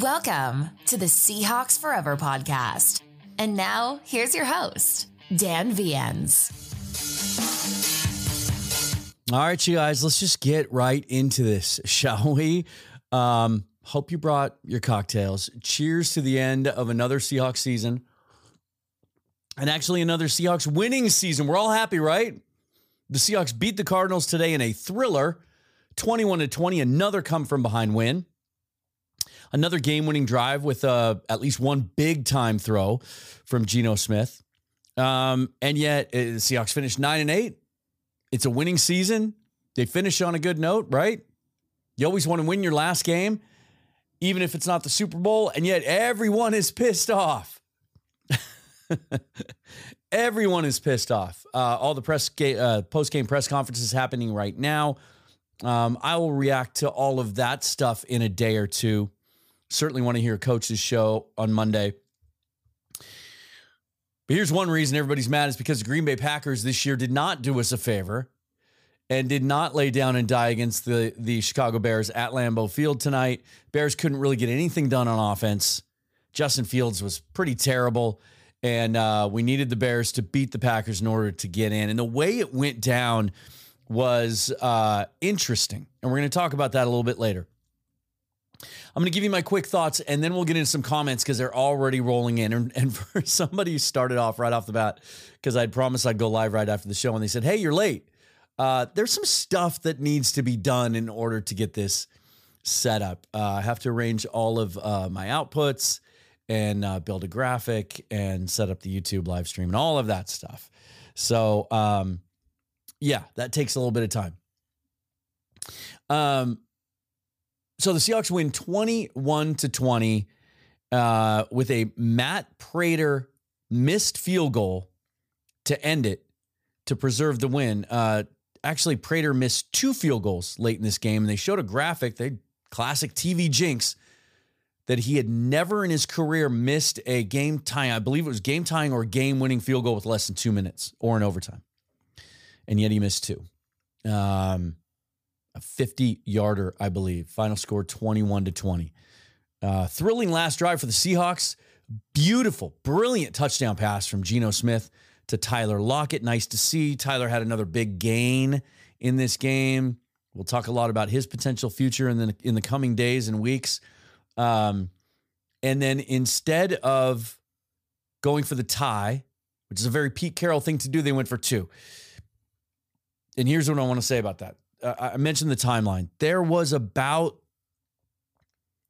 Welcome to the Seahawks Forever podcast. And now, here's your host, Dan Viens. All right, you guys, let's just get right into this, shall we? Um, hope you brought your cocktails. Cheers to the end of another Seahawks season. And actually, another Seahawks winning season. We're all happy, right? The Seahawks beat the Cardinals today in a thriller, 21 to 20, another come from behind win another game winning drive with uh, at least one big time throw from Geno Smith. Um, and yet, uh, the Seahawks finished nine and eight. It's a winning season. They finish on a good note, right? You always want to win your last game, even if it's not the Super Bowl. And yet, everyone is pissed off. everyone is pissed off. Uh, all the press ga- uh, post game press conferences happening right now. Um, I will react to all of that stuff in a day or two. Certainly want to hear Coach's show on Monday. But here's one reason everybody's mad is because the Green Bay Packers this year did not do us a favor and did not lay down and die against the, the Chicago Bears at Lambeau Field tonight. Bears couldn't really get anything done on offense. Justin Fields was pretty terrible. And uh, we needed the Bears to beat the Packers in order to get in. And the way it went down was uh, interesting. And we're going to talk about that a little bit later. I'm going to give you my quick thoughts and then we'll get into some comments because they're already rolling in. And, and, for somebody who started off right off the bat, because I'd promised I'd go live right after the show, and they said, Hey, you're late. Uh, there's some stuff that needs to be done in order to get this set up. Uh, I have to arrange all of uh, my outputs and uh, build a graphic and set up the YouTube live stream and all of that stuff. So, um, yeah, that takes a little bit of time. Um, so the Seahawks win 21 to 20 uh, with a Matt Prater missed field goal to end it to preserve the win. Uh, actually, Prater missed two field goals late in this game, and they showed a graphic, they classic TV jinx, that he had never in his career missed a game tying, I believe it was game tying or game winning field goal with less than two minutes or in overtime. And yet he missed two. Um, a 50 yarder, I believe. Final score 21 to 20. Uh, thrilling last drive for the Seahawks. Beautiful, brilliant touchdown pass from Geno Smith to Tyler Lockett. Nice to see. Tyler had another big gain in this game. We'll talk a lot about his potential future in the in the coming days and weeks. Um, and then instead of going for the tie, which is a very Pete Carroll thing to do, they went for two. And here's what I want to say about that uh, I mentioned the timeline. There was about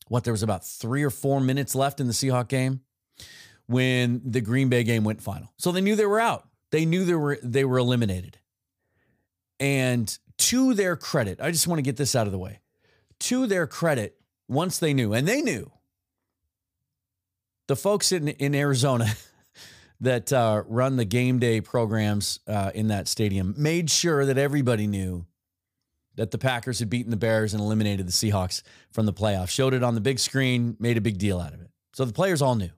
what there was about three or four minutes left in the Seahawk game when the Green Bay game went final. So they knew they were out. They knew they were they were eliminated. And to their credit, I just want to get this out of the way. To their credit, once they knew, and they knew, the folks in in Arizona that uh, run the game day programs uh, in that stadium made sure that everybody knew that the Packers had beaten the Bears and eliminated the Seahawks from the playoffs. Showed it on the big screen, made a big deal out of it. So the players all knew,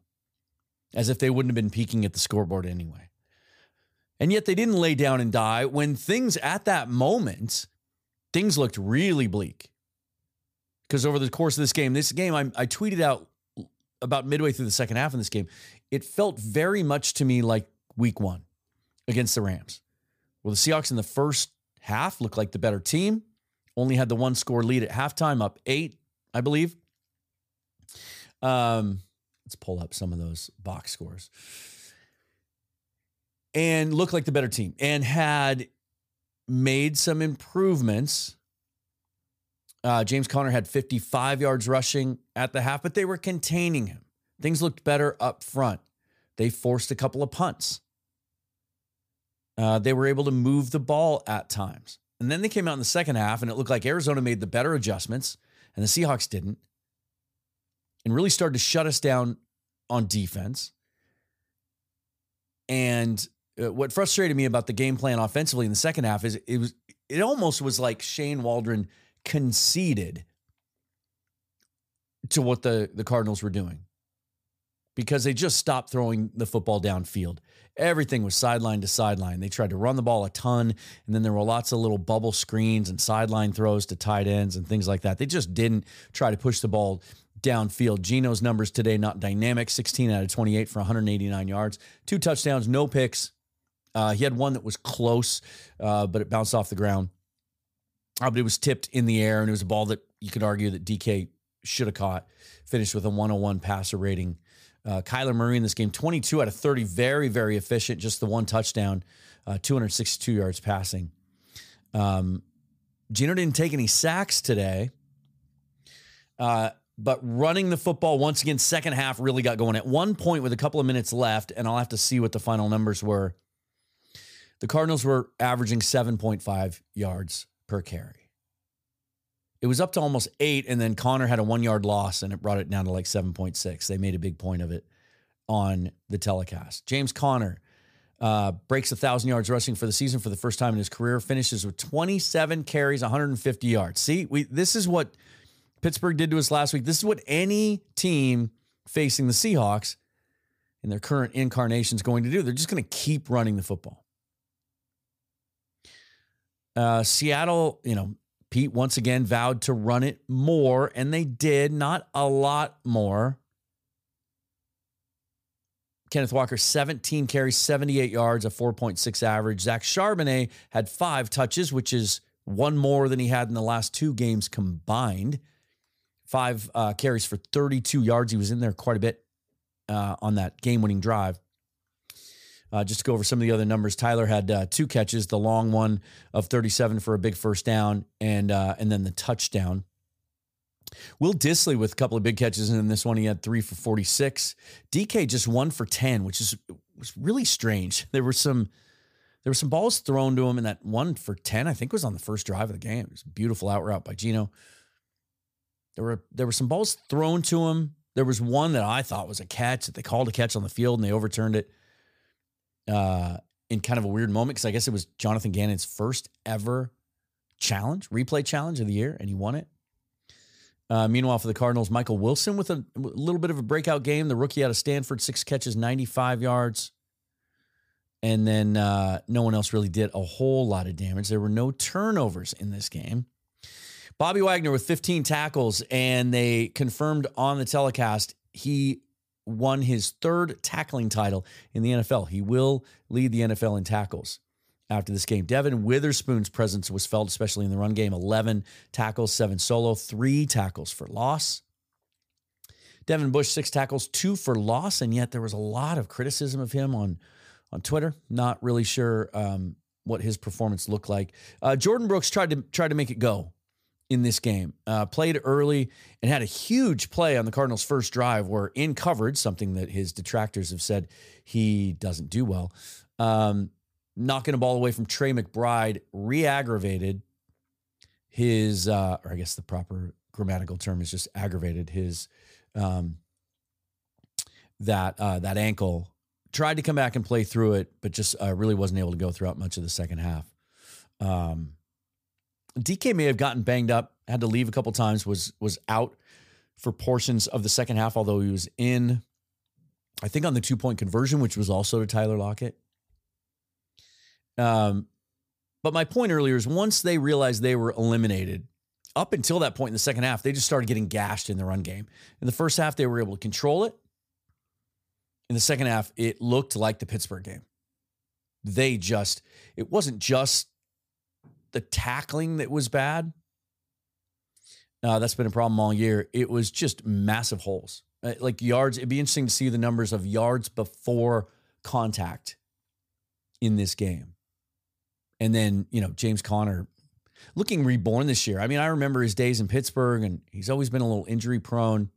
as if they wouldn't have been peeking at the scoreboard anyway. And yet they didn't lay down and die when things at that moment, things looked really bleak. Because over the course of this game, this game, I, I tweeted out about midway through the second half in this game, it felt very much to me like week one against the Rams. Well, the Seahawks in the first half looked like the better team only had the one score lead at halftime, up eight, I believe. Um, let's pull up some of those box scores. And looked like the better team and had made some improvements. Uh, James Conner had 55 yards rushing at the half, but they were containing him. Things looked better up front. They forced a couple of punts. Uh, they were able to move the ball at times. And then they came out in the second half, and it looked like Arizona made the better adjustments, and the Seahawks didn't, and really started to shut us down on defense. And uh, what frustrated me about the game plan offensively in the second half is it was it almost was like Shane Waldron conceded to what the the Cardinals were doing because they just stopped throwing the football downfield. Everything was sideline to sideline. They tried to run the ball a ton, and then there were lots of little bubble screens and sideline throws to tight ends and things like that. They just didn't try to push the ball downfield. Geno's numbers today not dynamic 16 out of 28 for 189 yards, two touchdowns, no picks. Uh, he had one that was close, uh, but it bounced off the ground. Uh, but it was tipped in the air, and it was a ball that you could argue that DK should have caught. Finished with a 101 passer rating. Uh, Kyler Murray in this game, 22 out of 30, very, very efficient. Just the one touchdown, uh, 262 yards passing. Um, Geno didn't take any sacks today. Uh, but running the football once again, second half really got going. At one point, with a couple of minutes left, and I'll have to see what the final numbers were. The Cardinals were averaging 7.5 yards per carry. It was up to almost eight, and then Conner had a one yard loss, and it brought it down to like 7.6. They made a big point of it on the telecast. James Conner uh, breaks a 1,000 yards rushing for the season for the first time in his career, finishes with 27 carries, 150 yards. See, we this is what Pittsburgh did to us last week. This is what any team facing the Seahawks in their current incarnation is going to do. They're just going to keep running the football. Uh, Seattle, you know, Pete once again vowed to run it more, and they did, not a lot more. Kenneth Walker, 17 carries, 78 yards, a 4.6 average. Zach Charbonnet had five touches, which is one more than he had in the last two games combined five uh, carries for 32 yards. He was in there quite a bit uh, on that game winning drive. Uh, just to go over some of the other numbers, Tyler had uh, two catches, the long one of 37 for a big first down, and uh, and then the touchdown. Will Dissly with a couple of big catches, and in this one he had three for 46. DK just one for 10, which is was really strange. There were some there were some balls thrown to him, and that one for 10, I think, was on the first drive of the game. It was beautiful out route by Geno. There were there were some balls thrown to him. There was one that I thought was a catch that they called a catch on the field and they overturned it uh, in kind of a weird moment because I guess it was Jonathan Gannon's first ever challenge, replay challenge of the year, and he won it. Uh, meanwhile, for the Cardinals, Michael Wilson with a, a, little bit of a breakout game. The rookie out of Stanford, six catches, 95 yards. And then uh, no one else really did a whole lot of damage. There were no turnovers in this game. Bobby Wagner with 15 tackles, and they confirmed on the telecast he won his third tackling title in the NFL. He will lead the NFL in tackles after this game. Devon Witherspoon's presence was felt, especially in the run game 11 tackles, seven solo, three tackles for loss. Devin Bush, six tackles, two for loss, and yet there was a lot of criticism of him on, on Twitter. Not really sure um, what his performance looked like. Uh, Jordyn Brooks tried to tried to make it go in this game. Uh, played early and had a huge play on the Cardinals' first drive where in coverage, something that his detractors have said he doesn't do well, um, knocking a ball away from Trey McBride re aggravated his, uh, or I guess the proper grammatical term is just aggravated his, um, that, uh, that ankle. Tried to come back and play through it, but just uh, really wasn't able to go throughout much of the second half. Um, DK may have gotten banged up, had to leave a couple times, was was out for portions of the second half, although he was in, I think, on the two point conversion, which was also to Tyler Lockett. Um, but my point earlier is once they realized they were eliminated, up until that point in the second half, they just started getting gashed in the run game. In the first half, they were able to control it. In the second half, it looked like the Pittsburgh game. They just, it wasn't just the tackling that was bad. Uh, that's been a problem all year. It was just massive holes, uh, like yards. It'd be interesting to see the numbers of yards before contact in this game. And then, you know, James Conner looking reborn this year. I mean, I remember his days in Pittsburgh, and he's always been a little injury prone.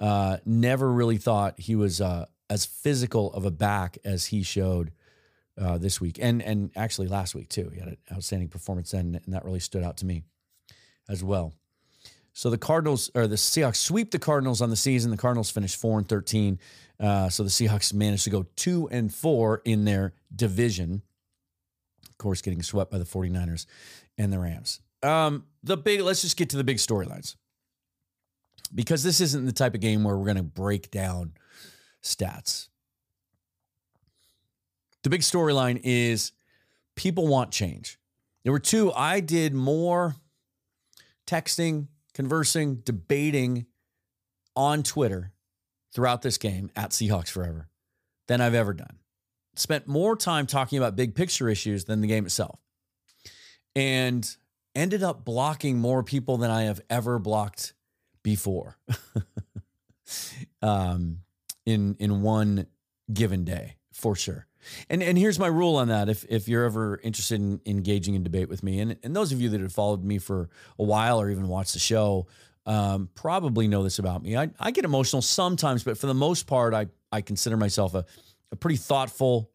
Uh, never really thought he was uh, as physical of a back as he showed uh, this week, and and actually last week too. He had an outstanding performance then, and that really stood out to me as well. So the Cardinals or the Seahawks sweep the Cardinals on the season. The Cardinals finished four and thirteen. Uh, so the Seahawks managed to go two and four in their division. Of course, getting swept by the 49ers and the Rams. Um, the big let's just get to the big storylines. Because this isn't the type of game where we're going to break down stats. The big storyline is people want change. Number two, I did more texting, conversing, debating on Twitter throughout this game at Seahawks Forever than I've ever done. Spent more time talking about big picture issues than the game itself. And ended up blocking more people than I have ever blocked before. um, in in one given day, for sure. And and here's my rule on that. If if you're ever interested in engaging in debate with me, and, and those of you that have followed me for a while or even watched the show, um, probably know this about me. I, I get emotional sometimes, but for the most part, I I consider myself a, a pretty thoughtful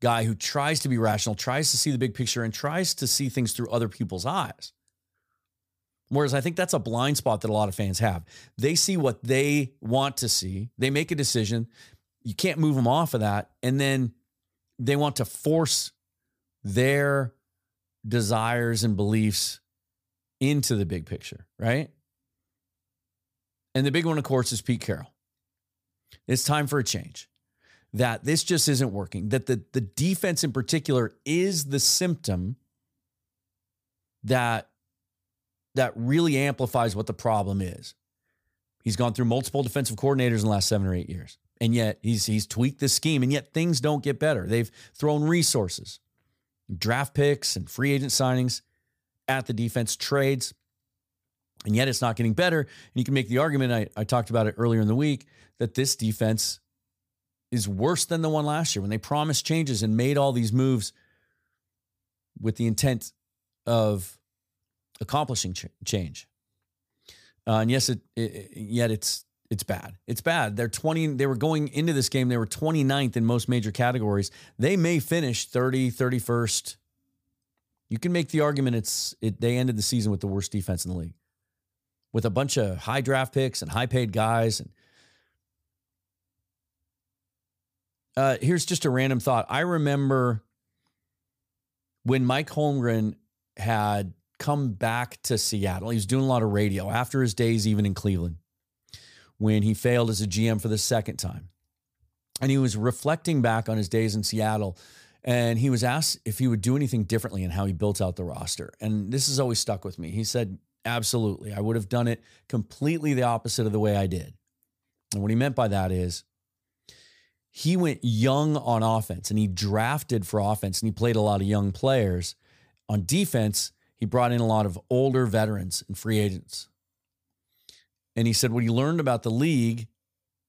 guy who tries to be rational, tries to see the big picture, and tries to see things through other people's eyes. Whereas I think that's a blind spot that a lot of fans have. They see what they want to see, they make a decision. You can't move them off of that. And then they want to force their desires and beliefs into the big picture, right? And the big one, of course, is Pete Carroll. It's time for a change. That this just isn't working. That the, the defense in particular is the symptom that that really amplifies what the problem is. He's gone through multiple defensive coordinators in the last seven or eight years, and yet he's he's tweaked the scheme, and yet things don't get better. They've thrown resources, draft picks, and free agent signings at the defense trades, and yet it's not getting better. And you can make the argument I, I talked about it earlier in the week that this defense is worse than the one last year when they promised changes and made all these moves with the intent of accomplishing ch- change. Uh, and yes, it, it, yet it's it's bad. It's bad. They're 20 they were going into this game they were 29th in most major categories. They may finish 30, 31st. You can make the argument it's it, they ended the season with the worst defense in the league. With a bunch of high draft picks and high paid guys and uh, here's just a random thought. I remember when Mike Holmgren had come back to Seattle. He was doing a lot of radio after his days, even in Cleveland, when he failed as a GM for the second time. And he was reflecting back on his days in Seattle. And he was asked if he would do anything differently and how he built out the roster. And this has always stuck with me. He said, Absolutely. I would have done it completely the opposite of the way I did. And what he meant by that is he went young on offense and he drafted for offense and he played a lot of young players. On defense, he brought in a lot of older veterans and free agents. And he said what he learned about the league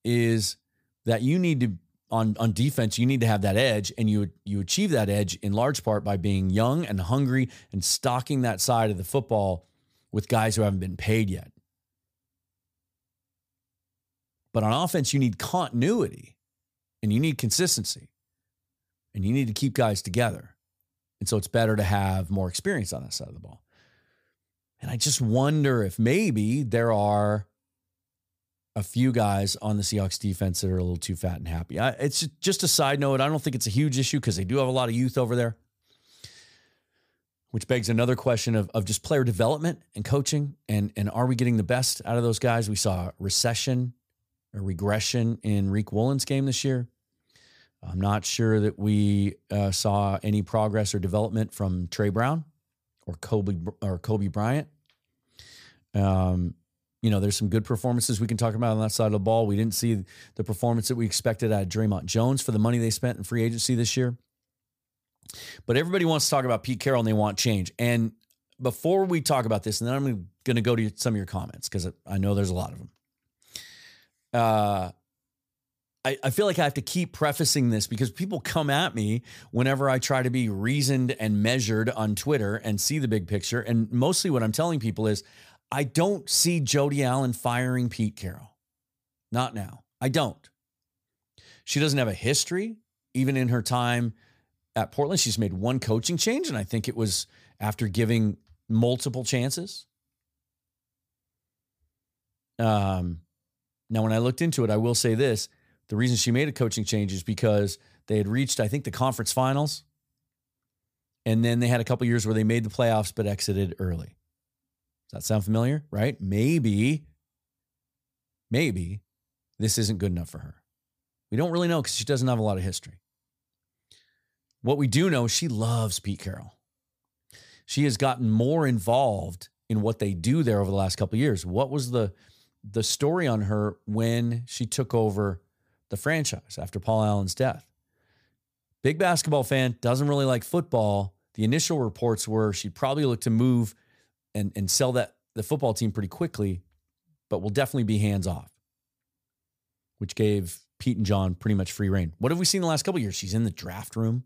is that you need to on on defense you need to have that edge and you you achieve that edge in large part by being young and hungry and stocking that side of the football with guys who haven't been paid yet. But on offense you need continuity and you need consistency. And you need to keep guys together. And so it's better to have more experience on that side of the ball. And I just wonder if maybe there are a few guys on the Seahawks defense that are a little too fat and happy. I, it's just a side note. I don't think it's a huge issue because they do have a lot of youth over there, which begs another question of, of just player development and coaching. And, and are we getting the best out of those guys? We saw recession or regression in Riq Woolen's game this year. I'm not sure that we uh, saw any progress or development from Tre Brown or Coby or Coby Bryant. Um, you know, there's some good performances we can talk about on that side of the ball. We didn't see the performance that we expected out of Dre'Mont Jones for the money they spent in free agency this year. But everybody wants to talk about Pete Carroll and they want change. And before we talk about this, and then I'm going to go to some of your comments because I know there's a lot of them. Uh, I, I feel like I have to keep prefacing this because people come at me whenever I try to be reasoned and measured on Twitter and see the big picture. And mostly what I'm telling people is I don't see Jody Allen firing Pete Carroll. Not now. I don't. She doesn't have a history, even in her time at Portland. She's made one coaching change, and I think it was after giving multiple chances. Um, now, when I looked into it, I will say this the reason she made a coaching change is because they had reached, I think, the conference finals. And then they had a couple years where they made the playoffs but exited early. Does that sound familiar? Right? Maybe, maybe this isn't good enough for her. We don't really know because she doesn't have a lot of history. What we do know, is she loves Pete Carroll. She has gotten more involved in what they do there over the last couple years. What was the the story on her when she took over the franchise after Paul Allen's death. Big basketball fan, doesn't really like football. The initial reports were she'd probably look to move and, and sell that the football team pretty quickly, but we'll definitely be hands off, which gave Pete and John pretty much free reign. What have we seen the last couple years? She's in the draft room.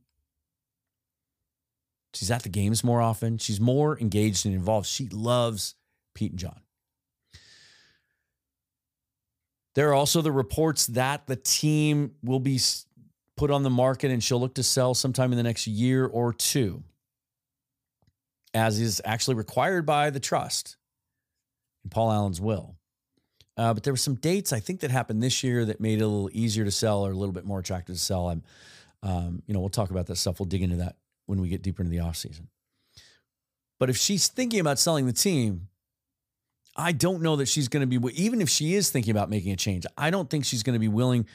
She's at the games more often. She's more engaged and involved. She loves Pete and John. There are also the reports that the team will be put on the market and she'll look to sell sometime in the next year or two, as is actually required by the trust in Paul Allen's will. Uh, but there were some dates I think that happened this year that made it a little easier to sell or a little bit more attractive to sell. I'm, um, you know, we'll talk about that stuff. We'll dig into that when we get deeper into the off season. But if she's thinking about selling the team, I don't know that she's going to be, even if she is thinking about making a change, I don't think she's going to be willing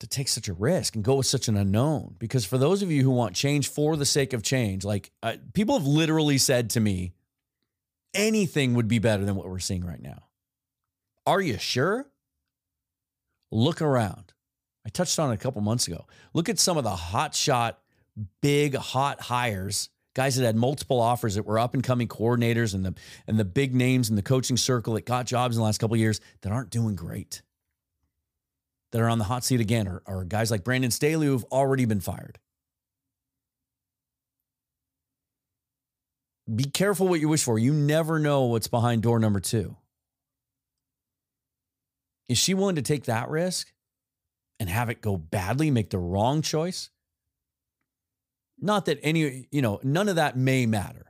to take such a risk and go with such an unknown. Because for those of you who want change for the sake of change, like uh, people have literally said to me, anything would be better than what we're seeing right now. Are you sure? Look around. I touched on it a couple months ago. Look at some of the hot shot, big, hot hires guys that had multiple offers that were up and coming coordinators and the and the big names in the coaching circle that got jobs in the last couple years that aren't doing great. That are on the hot seat again, are, or guys like Brandon Staley who've already been fired. Be careful what you wish for. You never know what's behind door number two. Is she willing to take that risk and have it go badly, make the wrong choice? Not that any, you know, none of that may matter.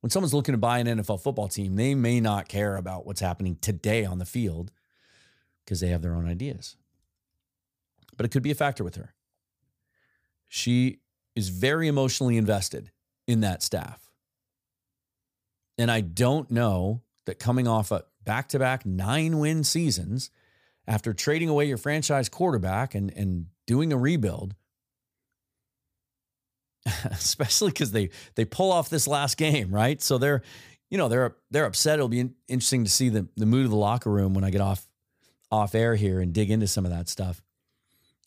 When someone's looking to buy an NFL football team, they may not care about what's happening today on the field because they have their own ideas. But it could be a factor with her. She is very emotionally invested in that staff. And I don't know that coming off a back to back nine win seasons after trading away your franchise quarterback and, and doing a rebuild, especially because they they pull off this last game, right? So they're, you know, they're they're upset. It'll be interesting to see the the mood of the locker room when I get off off air here and dig into some of that stuff.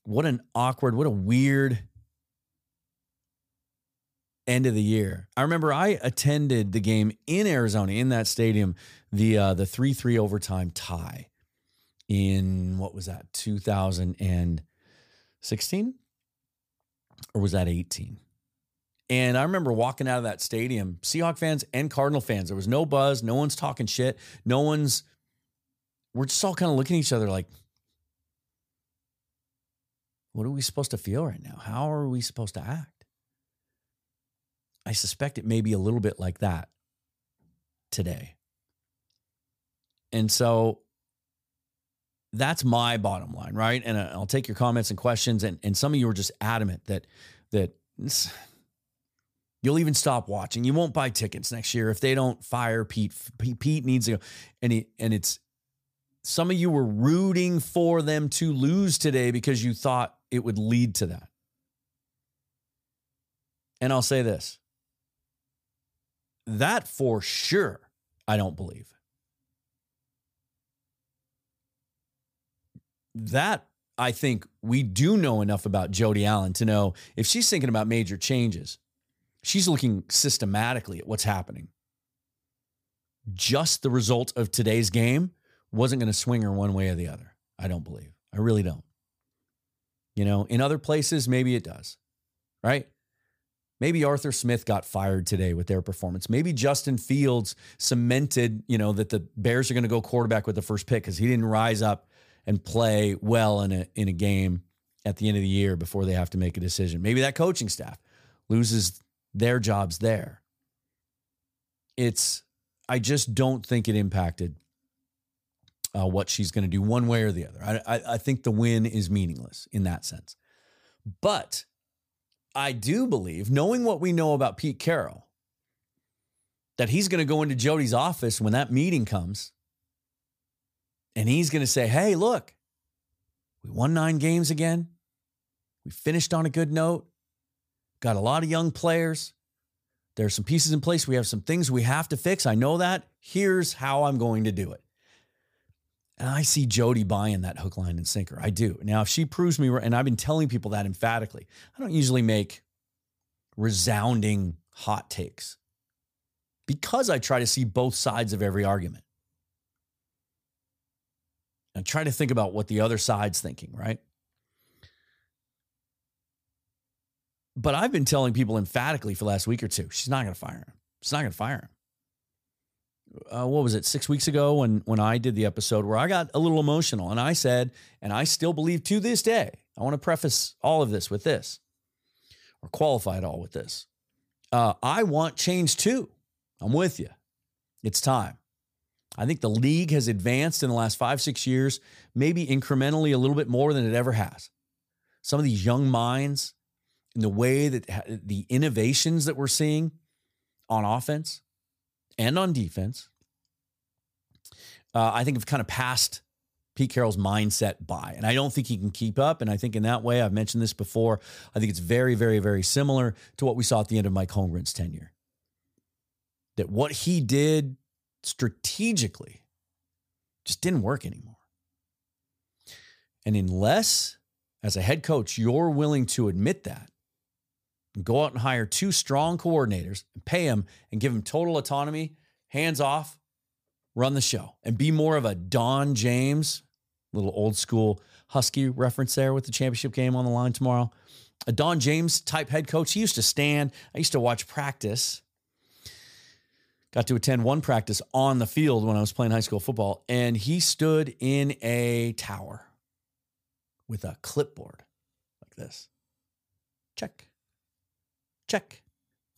What an awkward, what a weird end of the year. I remember I attended the game in Arizona in that stadium, the uh, the three three overtime tie in what was that 2016 or was that 18? And I remember walking out of that stadium, Seahawk fans and Cardinal fans. There was no buzz, no one's talking shit, no one's. We're just all kind of looking at each other like, what are we supposed to feel right now? How are we supposed to act? I suspect it may be a little bit like that today. And so that's my bottom line, right? And uh, I'll take your comments and questions. And, and some of you are just adamant that that You'll even stop watching. You won't buy tickets next year if they don't fire Pete. Pete needs to go. And, he, and it's some of you were rooting for them to lose today because you thought it would lead to that. And I'll say this that for sure, I don't believe. That I think we do know enough about Jody Allen to know if she's thinking about major changes, She's looking systematically at what's happening. Just the result of today's game wasn't going to swing her one way or the other. I don't believe. I really don't. You know, in other places, maybe it does, right? Maybe Arthur Smith got fired today with their performance. Maybe Justin Fields cemented, you know, that the Bears are going to go quarterback with the first pick because he didn't rise up and play well in a in a game at the end of the year before they have to make a decision. Maybe that coaching staff loses their jobs there. It's, I just don't think it impacted uh, what she's going to do one way or the other. I, I, I think the win is meaningless in that sense. But I do believe, knowing what we know about Pete Carroll, that he's going to go into Jody's office when that meeting comes and he's going to say, Hey, look, we won nine games again. We finished on a good note. Got a lot of young players. There are some pieces in place. We have some things we have to fix. I know that. Here's how I'm going to do it. And I see Jody buying that hook, line, and sinker. I do. Now, if she proves me right, and I've been telling people that emphatically, I don't usually make resounding hot takes because I try to see both sides of every argument. And try to think about what the other side's thinking, right? But I've been telling people emphatically for the last week or two, she's not going to fire him. She's not going to fire him. Uh, what was it six weeks ago when when I did the episode where I got a little emotional and I said, and I still believe to this day, I want to preface all of this with this, or qualify it all with this. Uh, I want change too. I'm with you. It's time. I think the league has advanced in the last five, six years, maybe incrementally a little bit more than it ever has. Some of these young minds and the way that the innovations that we're seeing on offense and on defense, uh, I think have kind of passed Pete Carroll's mindset by. And I don't think he can keep up. And I think in that way, I've mentioned this before, I think it's very, very, very similar to what we saw at the end of Mike Holmgren's tenure. That what he did strategically just didn't work anymore. And unless, as a head coach, you're willing to admit that, go out and hire two strong coordinators and pay them and give them total autonomy, hands off, run the show, and be more of a Don James, little old school Husky reference there with the championship game on the line tomorrow. A Don James type head coach. He used to stand, I used to watch practice got to attend one practice on the field when I was playing high school football, and he stood in a tower with a clipboard like this. Check, check,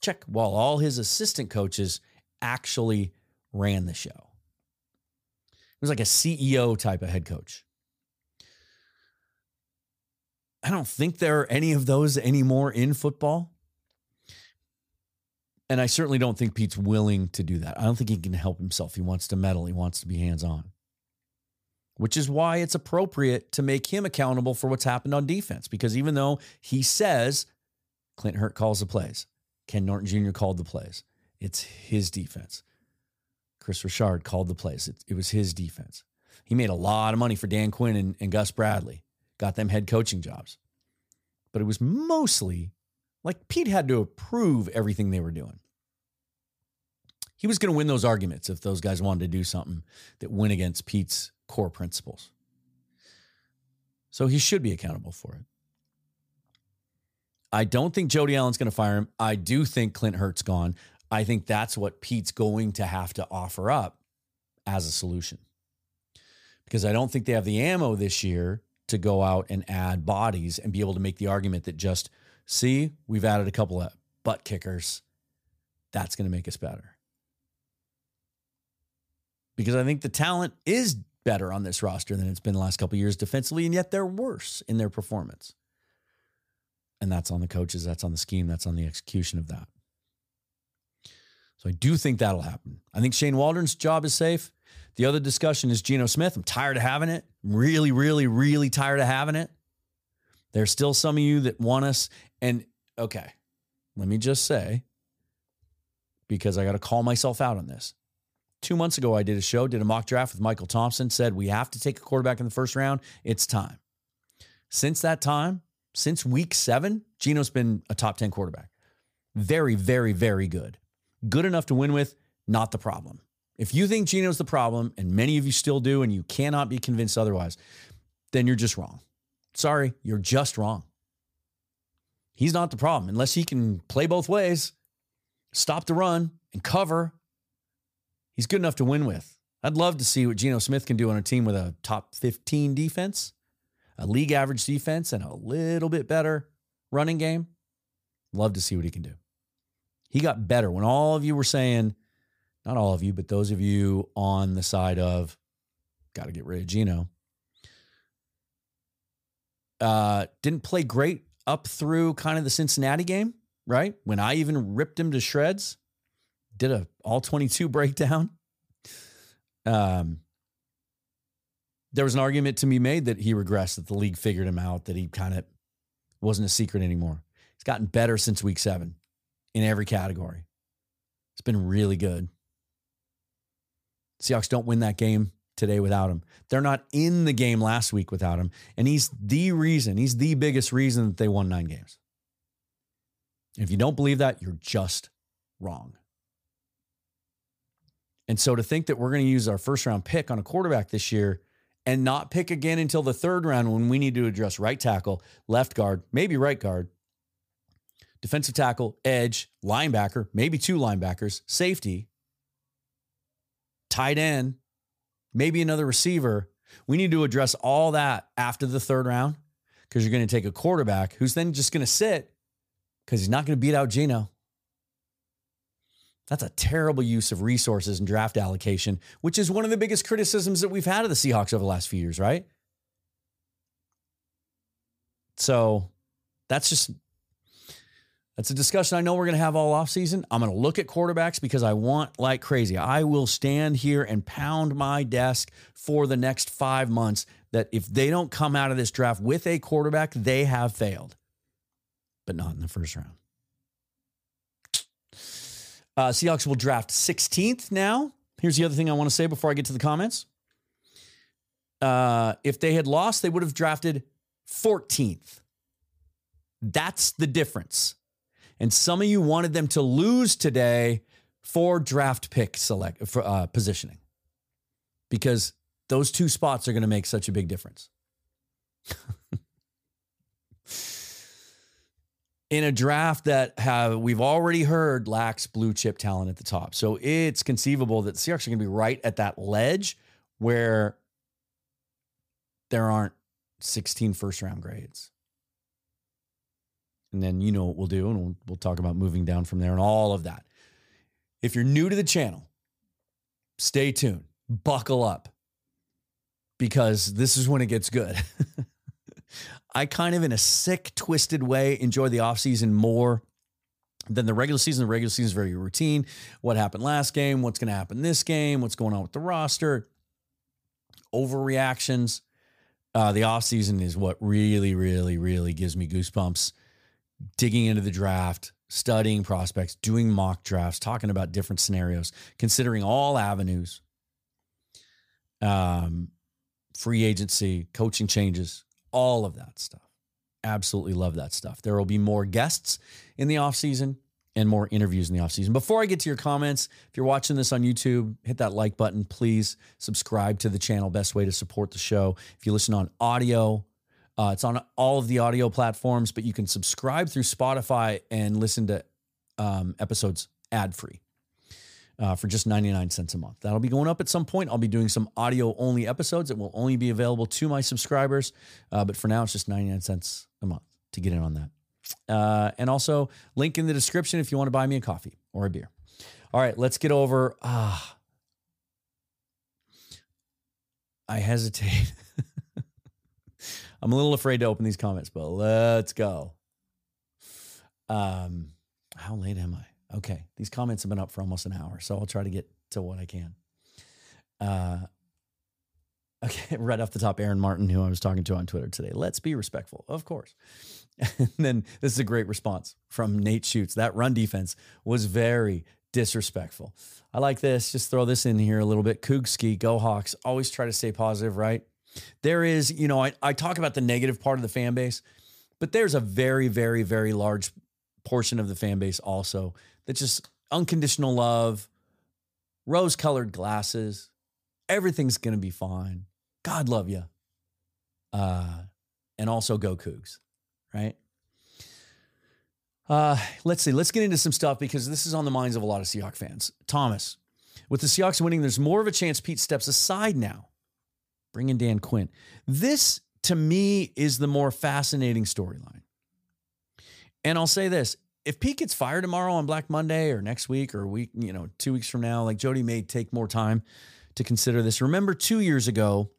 check, while all his assistant coaches actually ran the show. It was like a CEO type of head coach. I don't think there are any of those anymore in football. And I certainly don't think Pete's willing to do that. I don't think he can help himself. He wants to meddle, he wants to be hands on, which is why it's appropriate to make him accountable for what's happened on defense. Because even though he says Clint Hurtt calls the plays, Ken Norton Jr. called the plays, it's his defense. Kris Richard called the plays, it, it was his defense. He made a lot of money for Dan Quinn and, and Gus Bradley, got them head coaching jobs. But it was mostly like Pete had to approve everything they were doing. He was going to win those arguments if those guys wanted to do something that went against Pete's core principles. So he should be accountable for it. I don't think Jody Allen's going to fire him. I do think Clint Hurtt's gone. I think that's what Pete's going to have to offer up as a solution. Because I don't think they have the ammo this year to go out and add bodies and be able to make the argument that just – see, we've added a couple of butt kickers. That's going to make us better. Because I think the talent is better on this roster than it's been the last couple years defensively, and yet they're worse in their performance. And that's on the coaches, that's on the scheme, that's on the execution of that. So I do think that'll happen. I think Shane Waldron's job is safe. The other discussion is Geno Smith. I'm tired of having it. I'm really, really, really tired of having it. There's still some of you that want us. And okay, let me just say, because I got to call myself out on this. Two months ago, I did a show, did a mock draft with Michael Thompson, said we have to take a quarterback in the first round. It's time. Since that time, since week seven, Geno's been a top 10 quarterback. Very, very, very good. Good enough to win with, not the problem. If you think Geno's the problem, and many of you still do, and you cannot be convinced otherwise, then you're just wrong. Sorry, you're just wrong. He's not the problem unless he can play both ways, stop the run, and cover. He's good enough to win with. I'd love to see what Geno Smith can do on a team with a top 15 defense, a league average defense, and a little bit better running game. Love to see what he can do. He got better when all of you were saying, not all of you, but those of you on the side of got to get rid of Geno. Uh, didn't play great up through kind of the Cincinnati game, right? When I even ripped him to shreds, did a all 22 breakdown. Um, there was an argument to be made that he regressed, that the league figured him out, that he kind of wasn't a secret anymore. He's gotten better since week seven in every category. It's been really good. Seahawks don't win that game today without him. They're not in the game last week without him. And he's the reason, he's the biggest reason that they won nine games. If you don't believe that, you're just wrong. And so to think that we're going to use our first round pick on a quarterback this year and not pick again until the third round when we need to address right tackle, left guard, maybe right guard, defensive tackle, edge, linebacker, maybe two linebackers, safety, tight end, maybe another receiver. We need to address all that after the third round because you're going to take a quarterback who's then just going to sit because he's not going to beat out Geno. That's a terrible use of resources and draft allocation, which is one of the biggest criticisms that we've had of the Seahawks over the last few years, right? So that's just that's a discussion I know we're going to have all offseason. I'm going to look at quarterbacks because I want like crazy. I will stand here and pound my desk for the next five months that if they don't come out of this draft with a quarterback, they have failed, but not in the first round. Uh, Seahawks will draft 16th now. Here's the other thing I want to say before I get to the comments. Uh, if they had lost, they would have drafted 14th. That's the difference. And some of you wanted them to lose today for draft pick select for uh, positioning because those two spots are going to make such a big difference. in a draft that have we've already heard lacks blue chip talent at the top. So it's conceivable that Seahawks are going to be right at that ledge where there aren't 16 first round grades. And then you know what we'll do, and we'll, we'll talk about moving down from there and all of that. If you're new to the channel, stay tuned, buckle up, because this is when it gets good. I kind of, in a sick, twisted way, enjoy the offseason more than the regular season. The regular season is very routine. What happened last game? What's going to happen this game? What's going on with the roster? Overreactions. Uh, the offseason is what really, really, really gives me goosebumps. Digging into the draft, studying prospects, doing mock drafts, talking about different scenarios, considering all avenues, um, free agency, coaching changes, all of that stuff. Absolutely love that stuff. There will be more guests in the off season and more interviews in the off season. Before I get to your comments, if you're watching this on YouTube, hit that like button. Please subscribe to the channel. Best way to support the show. If you listen on audio, uh, it's on all of the audio platforms, but you can subscribe through Spotify and listen to um, episodes ad free uh, for just 99 cents a month. That'll be going up at some point. I'll be doing some audio only episodes that will only be available to my subscribers. Uh, but for now, it's just 99 cents a month to get in on that. Uh, and also, link in the description if you want to buy me a coffee or a beer. All right, let's get over. Ah, I hesitate. I'm a little afraid to open these comments, but let's go. Um, how late am I? Okay, these comments have been up for almost an hour, so I'll try to get to what I can. Uh, okay, right off the top, Aaron Martin, who I was talking to on Twitter today. Let's be respectful, of course. And then this is a great response from Nate Shoots. That run defense was very disrespectful. I like this. Just throw this in here a little bit. Koogski, go Hawks. Always try to stay positive, right? There is, you know, I, I talk about the negative part of the fan base, but there's a very, very, very large portion of the fan base also that just unconditional love, rose colored glasses. Everything's going to be fine. God love you. Uh, and also go Cougs, right? Uh, let's see. Let's get into some stuff because this is on the minds of a lot of Seahawks fans. Thomas, with the Seahawks winning, there's more of a chance Pete steps aside now. Bring in Dan Quinn. This, to me, is the more fascinating storyline. And I'll say this if Pete gets fired tomorrow on Black Monday or next week or a week, you know, two weeks from now, like Jody may take more time to consider this. Remember, two years ago,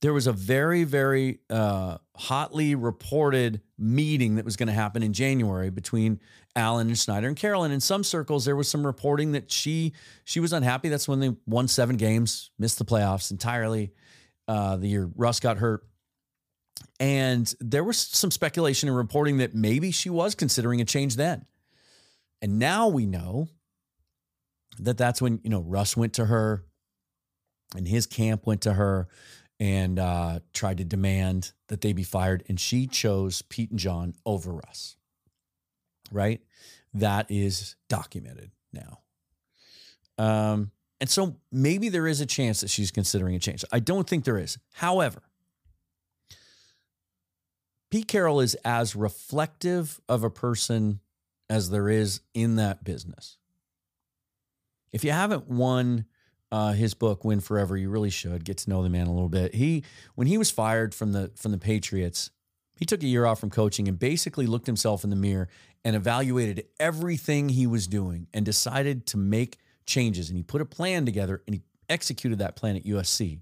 there was a very, very uh, hotly reported meeting that was going to happen in January between Allen and Schneider and Carolyn. In some circles, there was some reporting that she she was unhappy. That's when they won seven games, missed the playoffs entirely. Uh, the year Russ got hurt. And there was some speculation and reporting that maybe she was considering a change then. And now we know that that's when, you know, Russ went to her And his camp went to her and uh, tried to demand that they be fired. And she chose Pete and John over Russ. Right? That is documented now. Um, and so maybe there is a chance that she's considering a change. I don't think there is. However, Pete Carroll is as reflective of a person as there is in that business. If you haven't won uh, his book "Win Forever," you really should get to know the man a little bit. He, when he was fired from the from the Patriots, he took a year off from coaching and basically looked himself in the mirror and evaluated everything he was doing and decided to make changes. And he put a plan together and he executed that plan at USC.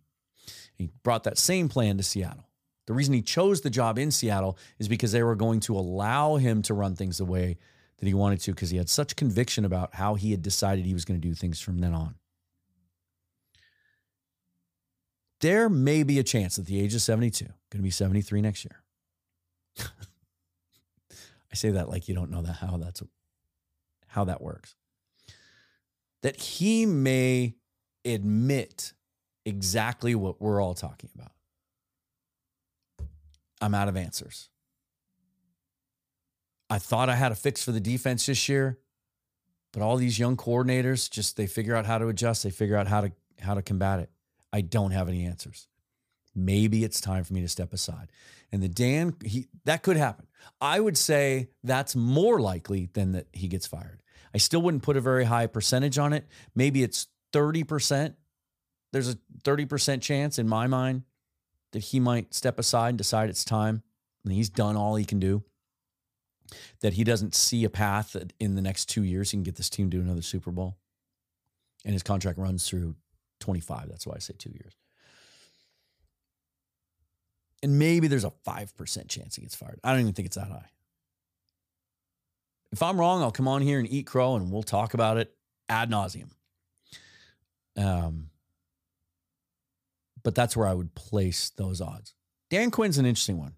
He brought that same plan to Seattle. The reason he chose the job in Seattle is because they were going to allow him to run things the way that he wanted to because he had such conviction about how he had decided he was going to do things from then on. There may be a chance at the age of 72, going to be 73 next year. I say that like you don't know that how that's how that works. That he may admit exactly what we're all talking about. I'm out of answers. I thought I had a fix for the defense this year, but all these young coordinators just they figure out how to adjust, they figure out how to how to combat it. I don't have any answers. Maybe it's time for me to step aside. And the Dan he that could happen. I would say that's more likely than that he gets fired. I still wouldn't put a very high percentage on it. Maybe it's 30%. There's a 30% chance in my mind that he might step aside and decide it's time and he's done all he can do that he doesn't see a path that in the next two years he can get this team to another Super Bowl. And his contract runs through 25. That's why I say two years. And maybe there's a 5% chance he gets fired. I don't even think it's that high. If I'm wrong, I'll come on here and eat crow and we'll talk about it ad nauseum. Um, but that's where I would place those odds. Dan Quinn's an interesting one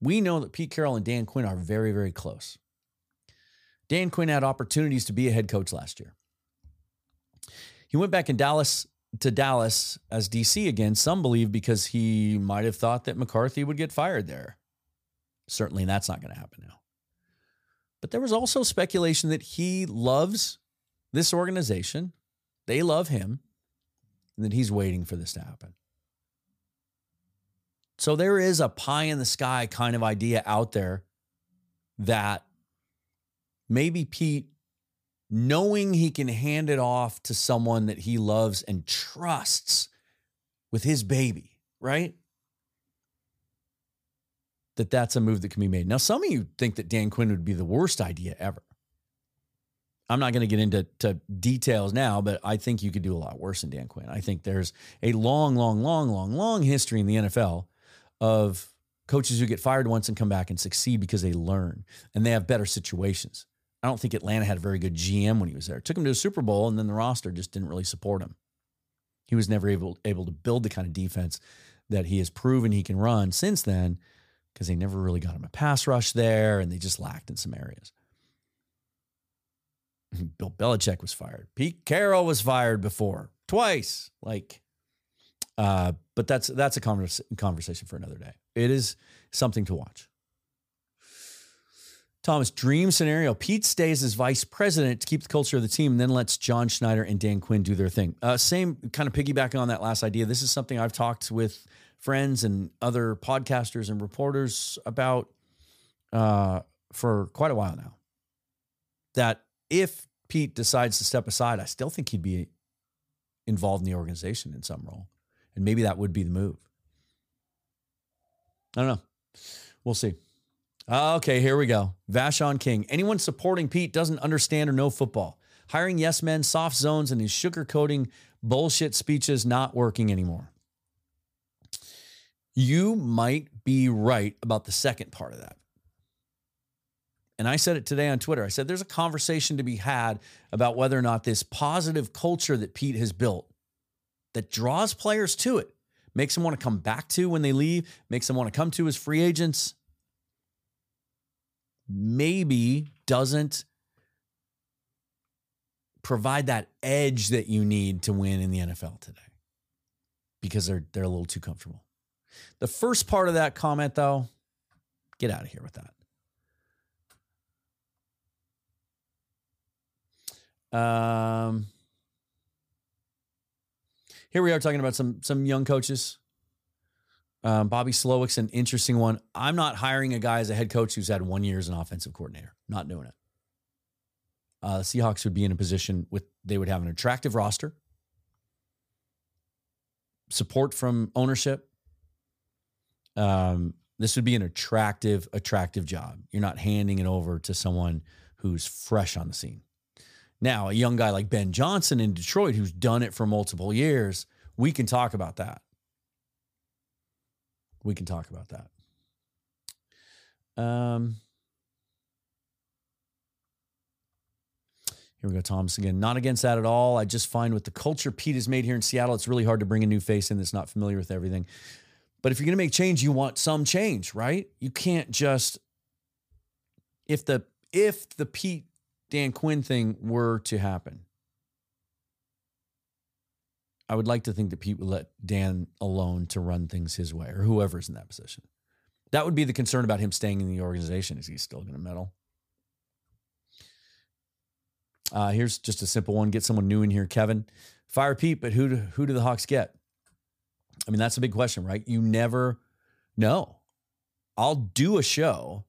we know that Pete Carroll and Dan Quinn are very, very close. Dan Quinn had opportunities to be a head coach last year. He went back in Dallas to Dallas as DC again. Some believe because he might have thought that McCarthy would get fired there. Certainly, that's not going to happen now. But there was also speculation that he loves this organization, they love him, and that he's waiting for this to happen. So there is a pie in the sky kind of idea out there that maybe Pete, knowing he can hand it off to someone that he loves and trusts with his baby, right? That that's a move that can be made. Now, some of you think that Dan Quinn would be the worst idea ever. I'm not going to get into to details now, but I think you could do a lot worse than Dan Quinn. I think there's a long, long, long, long, long history in the NFL of coaches who get fired once and come back and succeed because they learn and they have better situations. I don't think Atlanta had a very good GM when he was there. It took him to a Super Bowl, and then the roster just didn't really support him. He was never able able to build the kind of defense that he has proven he can run since then, because they never really got him a pass rush there, and they just lacked in some areas. Bill Belichick was fired. Pete Carroll was fired before twice. Like uh, but that's that's a converse, conversation for another day. It is something to watch. Thomas, dream scenario: Pete stays as vice president to keep the culture of the team, and then lets John Schneider and Dan Quinn do their thing. Uh, same kind of piggybacking on that last idea. This is something I've talked with friends and other podcasters and reporters about uh, for quite a while now. That if Pete decides to step aside, I still think he'd be involved in the organization in some role. And maybe that would be the move. I don't know. We'll see. Uh, okay, here we go. Vashon King. Anyone supporting Pete doesn't understand or know football. Hiring yes men, soft zones, and his sugarcoating bullshit speeches not working anymore. You might be right about the second part of that. And I said it today on Twitter. I said there's a conversation to be had about whether or not this positive culture that Pete has built that draws players to it, makes them want to come back to when they leave, makes them want to come to as free agents, maybe doesn't provide that edge that you need to win in the NFL today. because they're they're a little too comfortable. The first part of that comment, though, get out of here with that. Um, here we are talking about some some young coaches. Um, Bobby Slowik's an interesting one. I'm not hiring a guy as a head coach who's had one year as an offensive coordinator. Not doing it. Uh, Seahawks would be in a position with they would have an attractive roster, support from ownership. Um, this would be an attractive, attractive job. You're not handing it over to someone who's fresh on the scene. Now, a young guy like Ben Johnson in Detroit, who's done it for multiple years, we can talk about that. We can talk about that. Um, Here we go, Thomas again. Not against that at all. I just find with the culture Pete has made here in Seattle, it's really hard to bring a new face in that's not familiar with everything. But if you're going to make change, you want some change, right? You can't just if the if the Pete Dan Quinn thing were to happen. I would like to think that Pete would let Dan alone to run things his way or whoever's in that position. That would be the concern about him staying in the organization. Is he still going to meddle? Uh, here's just a simple one. Get someone new in here, Kevin. Fire Pete, but who do, who do the Hawks get? I mean, that's a big question, right? You never know. I'll do a show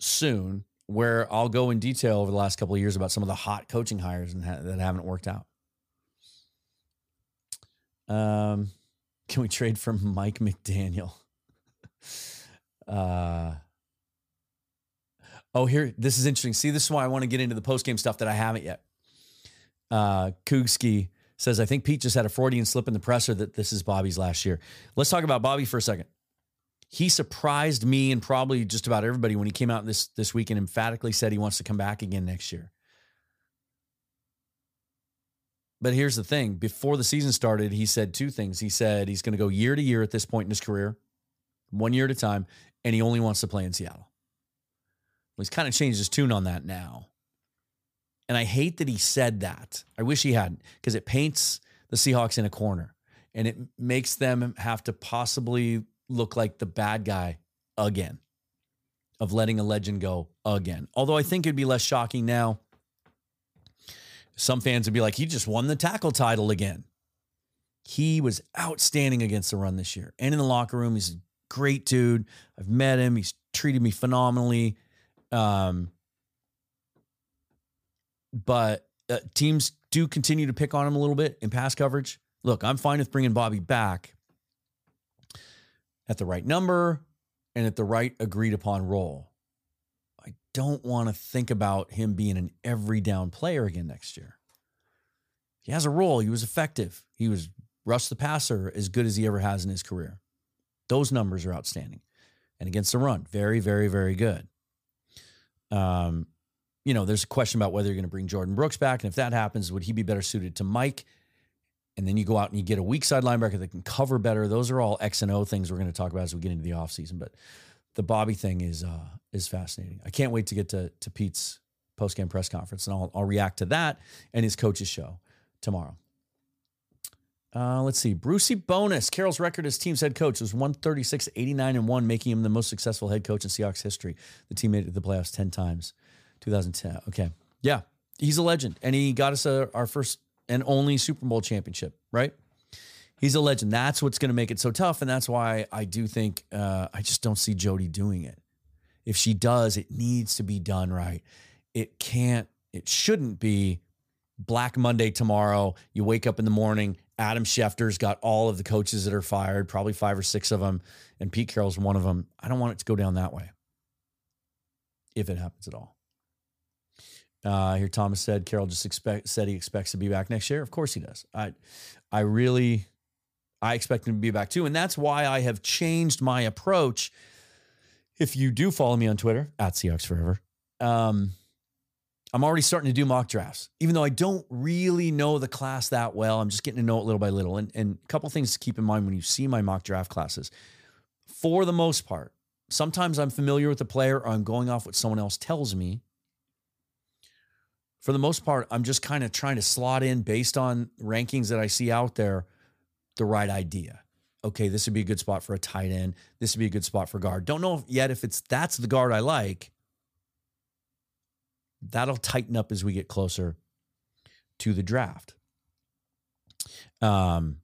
soon where I'll go in detail over the last couple of years about some of the hot coaching hires and ha- that haven't worked out. Um, can we trade for Mike McDaniel? Uh, Oh, here, this is interesting. See, this is why I want to get into the post game stuff that I haven't yet. Uh, Kugski says, I think Pete just had a Freudian slip in the presser that this is Bobby's last year. Let's talk about Bobby for a second. He surprised me and probably just about everybody when he came out this this week and emphatically said he wants to come back again next year. But here's the thing before the season started, he said two things. He said he's going to go year to year at this point in his career, one year at a time, and he only wants to play in Seattle. Well, he's kind of changed his tune on that now. And I hate that he said that. I wish he hadn't because it paints the Seahawks in a corner and it makes them have to possibly look like the bad guy again of letting a legend go again. Although I think it'd be less shocking now. Some fans would be like, he just won the tackle title again. He was outstanding against the run this year. And in the locker room, he's a great dude. I've met him. He's treated me phenomenally. Um, but uh, teams do continue to pick on him a little bit in pass coverage. Look, I'm fine with bringing Bobby back at the right number and at the right agreed upon role. I don't want to think about him being an every down player again next year. He has a role. He was effective. He was rush the passer as good as he ever has in his career. Those numbers are outstanding. And against the run, very, very, very good. Um, you know, there's a question about whether you're going to bring Jordyn Brooks back. And if that happens, would he be better suited to Mike? And then you go out and you get a weak side linebacker that can cover better. Those are all X and O things we're going to talk about as we get into the offseason. But the Bobby thing is uh, is fascinating. I can't wait to get to, to Pete's post game press conference, and I'll, I'll react to that and his coach's show tomorrow. Uh, let's see. Brucey Bonus. Carroll's record as team's head coach was 136, 89, and 1, making him the most successful head coach in Seahawks history. The team made it to the playoffs 10 times. 2010. Okay. Yeah. He's a legend. And he got us a, our first and only Super Bowl championship, right? He's a legend. That's what's going to make it so tough. And that's why I do think uh, I just don't see Jody doing it. If she does, it needs to be done right. It can't, it shouldn't be Black Monday tomorrow. You wake up in the morning Adam Schefter's got all of the coaches that are fired, probably five or six of them, and Pete Carroll's one of them. I don't want it to go down that way, if it happens at all. Uh, here, Thomas said Carroll just expect said he expects to be back next year. Of course he does. I, I really, I expect him to be back too, and that's why I have changed my approach. If you do follow me on Twitter at Seahawks Forever, um, I'm already starting to do mock drafts, even though I don't really know the class that well. I'm just getting to know it little by little. And, and a couple things to keep in mind when you see my mock draft classes. For the most part, sometimes I'm familiar with the player or I'm going off what someone else tells me. For the most part, I'm just kind of trying to slot in based on rankings that I see out there the right idea. Okay, this would be a good spot for a tight end. This would be a good spot for guard. Don't know yet if it's that's the guard I like. That'll tighten up as we get closer to the draft. Um,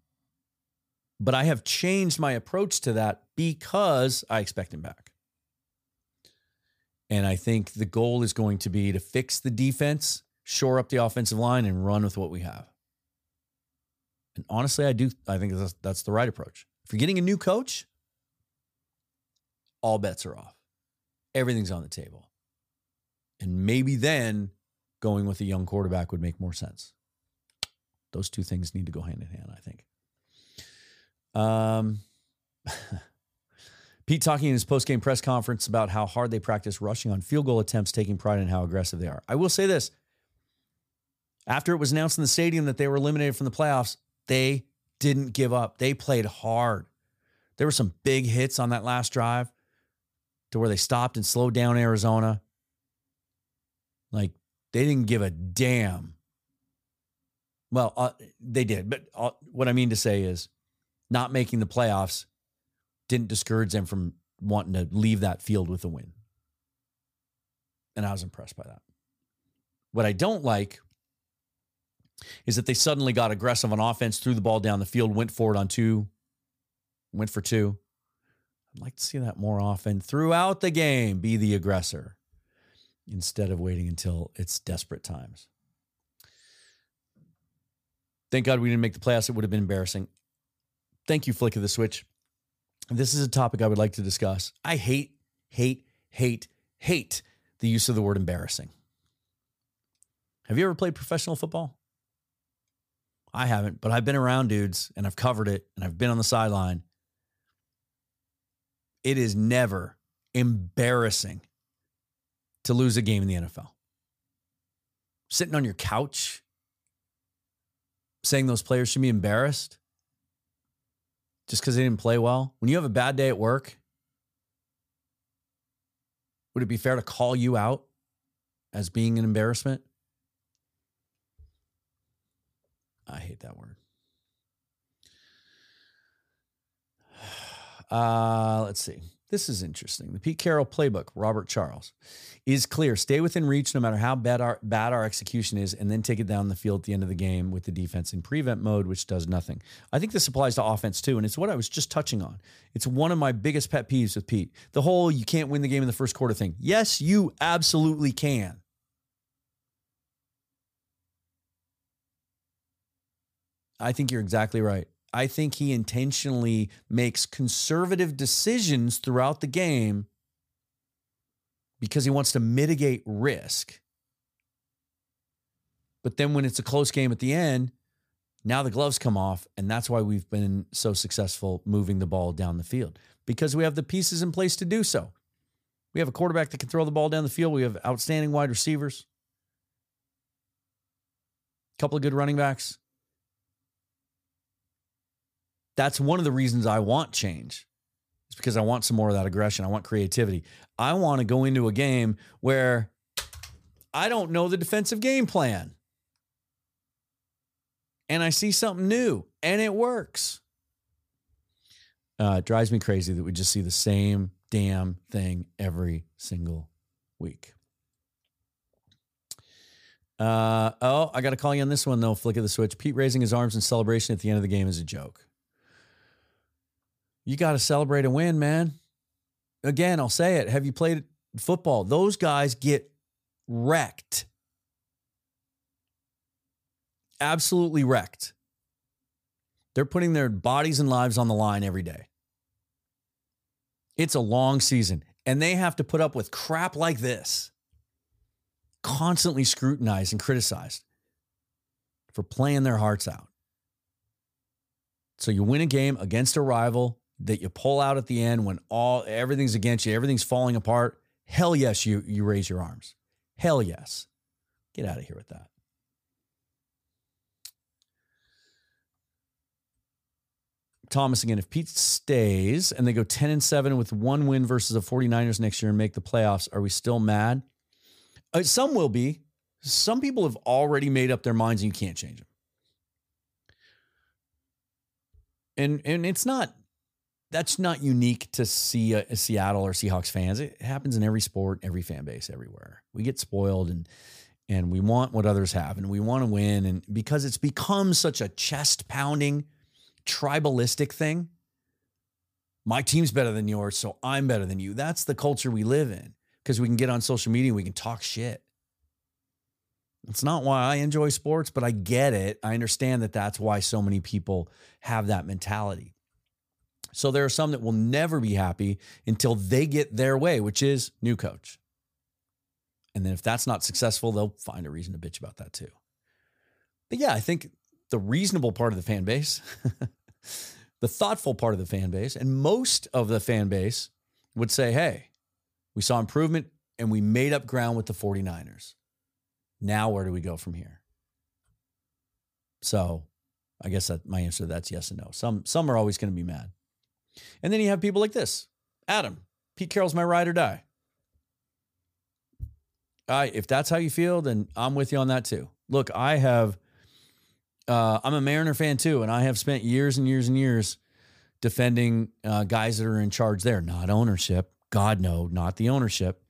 but I have changed my approach to that because I expect him back. And I think the goal is going to be to fix the defense, shore up the offensive line, and run with what we have. And honestly, I do. I think that's, that's the right approach. If you're getting a new coach, all bets are off. Everything's on the table. And maybe then going with a young quarterback would make more sense. Those two things need to go hand in hand, I think. Um, Pete talking in his post-game press conference about how hard they practice rushing on field goal attempts, taking pride in how aggressive they are. I will say this. After it was announced in the stadium that they were eliminated from the playoffs, they didn't give up. They played hard. There were some big hits on that last drive to where they stopped and slowed down Arizona. Like they didn't give a damn. Well, uh, they did, but uh, what I mean to say is not making the playoffs didn't discourage them from wanting to leave that field with a win. And I was impressed by that. What I don't like is that they suddenly got aggressive on offense, threw the ball down the field, went for on two, went for two. I'd like to see that more often throughout the game, be the aggressor instead of waiting until it's desperate times. Thank God we didn't make the playoffs. It would have been embarrassing. Thank you, Flick of the Switch. This is a topic I would like to discuss. I hate, hate, hate, hate the use of the word embarrassing. Have you ever played professional football? I haven't, but I've been around dudes and I've covered it and I've been on the sideline. It is never embarrassing to lose a game in the NFL. Sitting on your couch saying those players should be embarrassed just because they didn't play well. When you have a bad day at work, would it be fair to call you out as being an embarrassment? I hate that word. Uh, let's see. This is interesting. The Pete Carroll playbook, Robert Charles, is clear. Stay within reach no matter how bad our bad our execution is, and then take it down the field at the end of the game with the defense in prevent mode, which does nothing. I think this applies to offense too, and it's what I was just touching on. It's one of my biggest pet peeves with Pete. The whole you can't win the game in the first quarter thing. Yes, you absolutely can. I think you're exactly right. I think he intentionally makes conservative decisions throughout the game because he wants to mitigate risk. But then when it's a close game at the end, now the gloves come off. And that's why we've been so successful moving the ball down the field because we have the pieces in place to do so. We have a quarterback that can throw the ball down the field. We have outstanding wide receivers, a couple of good running backs that's one of the reasons I want change. It's because I want some more of that aggression. I want creativity. I want to go into a game where I don't know the defensive game plan. And I see something new and it works. Uh, it drives me crazy that we just see the same damn thing every single week. Uh, oh, I got to call you on this one though. Flick of the switch. Pete raising his arms in celebration at the end of the game is a joke. You got to celebrate a win, man. Again, I'll say it. Have you played football? Those guys get wrecked. Absolutely wrecked. They're putting their bodies and lives on the line every day. It's a long season, and they have to put up with crap like this, constantly scrutinized and criticized for playing their hearts out. So you win a game against a rival that you pull out at the end when all everything's against you, everything's falling apart, hell yes, you you raise your arms. Hell yes. Get out of here with that. Thomas again, if Pete stays and they go 10 and 7 with one win versus the 49ers next year and make the playoffs, are we still mad? Uh, some will be. Some people have already made up their minds and you can't change them. and and it's not that's not unique to see a uh, Seattle or Seahawks fans. It happens in every sport, every fan base, everywhere. We get spoiled and and we want what others have and we want to win and because it's become such a chest pounding tribalistic thing. My team's better than yours, so I'm better than you. That's the culture we live in because we can get on social media we can talk shit. It's not why I enjoy sports, but I get it. I understand that that's why so many people have that mentality. So there are some that will never be happy until they get their way, which is new coach. And then if that's not successful, they'll find a reason to bitch about that too. But yeah, I think the reasonable part of the fan base, the thoughtful part of the fan base, and most of the fan base would say, hey, we saw improvement and we made up ground with the 49ers. Now, where do we go from here? So, I guess that my answer to that's yes and no. Some some are always going to be mad, and then you have people like this, Adam. Pete Carroll's my ride or die. I if that's how you feel, then I'm with you on that too. Look, I have. Uh, I'm a Mariner fan too, and I have spent years and years and years defending uh, guys that are in charge there, not ownership. God, no, not the ownership.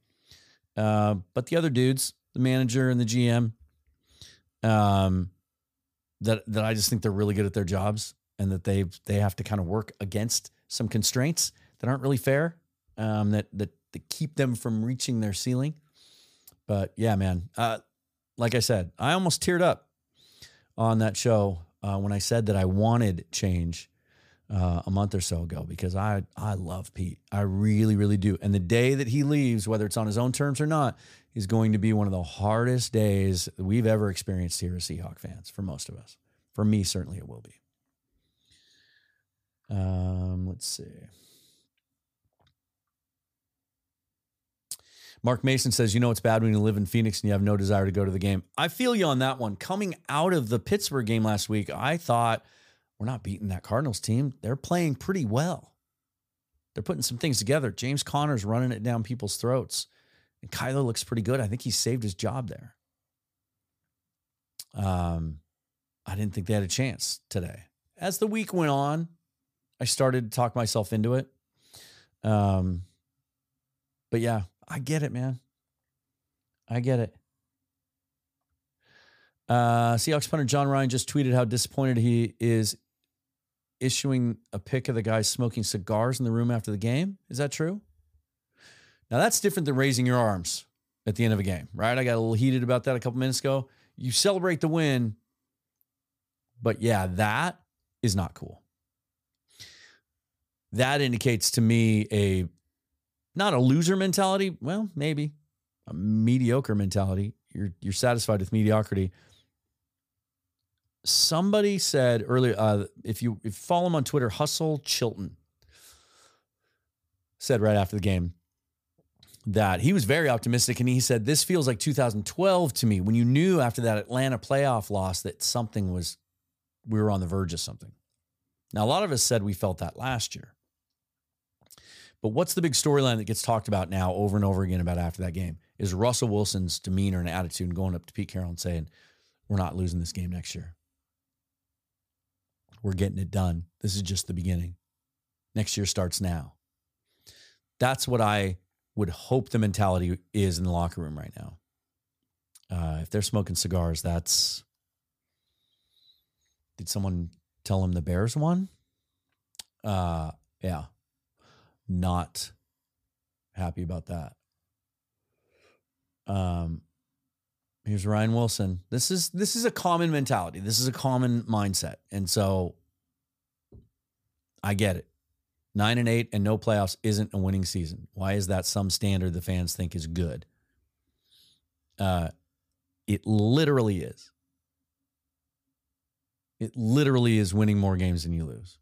Uh, but the other dudes, the manager and the GM, um, that that I just think they're really good at their jobs and that they they have to kind of work against some constraints that aren't really fair, um, that that that keep them from reaching their ceiling. But yeah, man, uh, like I said, I almost teared up on that show uh, when I said that I wanted change uh, a month or so ago because I I love Pete. I really really do. And the day that he leaves, whether it's on his own terms or not, is going to be one of the hardest days we've ever experienced here as Seahawk fans for most of us. For me, certainly it will be. Um, let's see. Mark Mason says, You know, it's bad when you live in Phoenix and you have no desire to go to the game. I feel you on that one. Coming out of the Pittsburgh game last week, I thought we're not beating that Cardinals team. They're playing pretty well. They're putting some things together. James Conner's running it down people's throats. And Kyler looks pretty good. I think he saved his job there. Um, I didn't think they had a chance today. As the week went on, I started to talk myself into it. Um, but yeah, I get it, man. I get it. Uh, Seahawks punter Jon Ryan just tweeted how disappointed he is issuing a pic of the guy smoking cigars in the room after the game. Is that true? Now that's different than raising your arms at the end of a game, right? I got a little heated about that a couple minutes ago. You celebrate the win, but yeah, that is not cool. That indicates to me a not a loser mentality, well, maybe a mediocre mentality. You're you're satisfied with mediocrity somebody said earlier, uh, if you if you follow him on Twitter, Hustle Chilton said right after the game that he was very optimistic and he said this feels like 2012 to me when you knew after that Atlanta playoff loss that something was we were on the verge of something. Now a lot of us said we felt that last year. But what's the big storyline that gets talked about now over and over again about after that game is Russell Wilson's demeanor and attitude and going up to Pete Carroll and saying, We're not losing this game next year. We're getting it done. This is just the beginning. Next year starts now. That's what I would hope the mentality is in the locker room right now. Uh, if they're smoking cigars, that's. Did someone tell him the Bears won? Uh, yeah. Not happy about that. Um, Here's Ryan Wilson. This is this is a common mentality. This is a common mindset. And so I get it. 9 and 8 and no playoffs isn't a winning season. Why is that some standard the fans think is good? Uh it literally is. It literally is winning more games than you lose.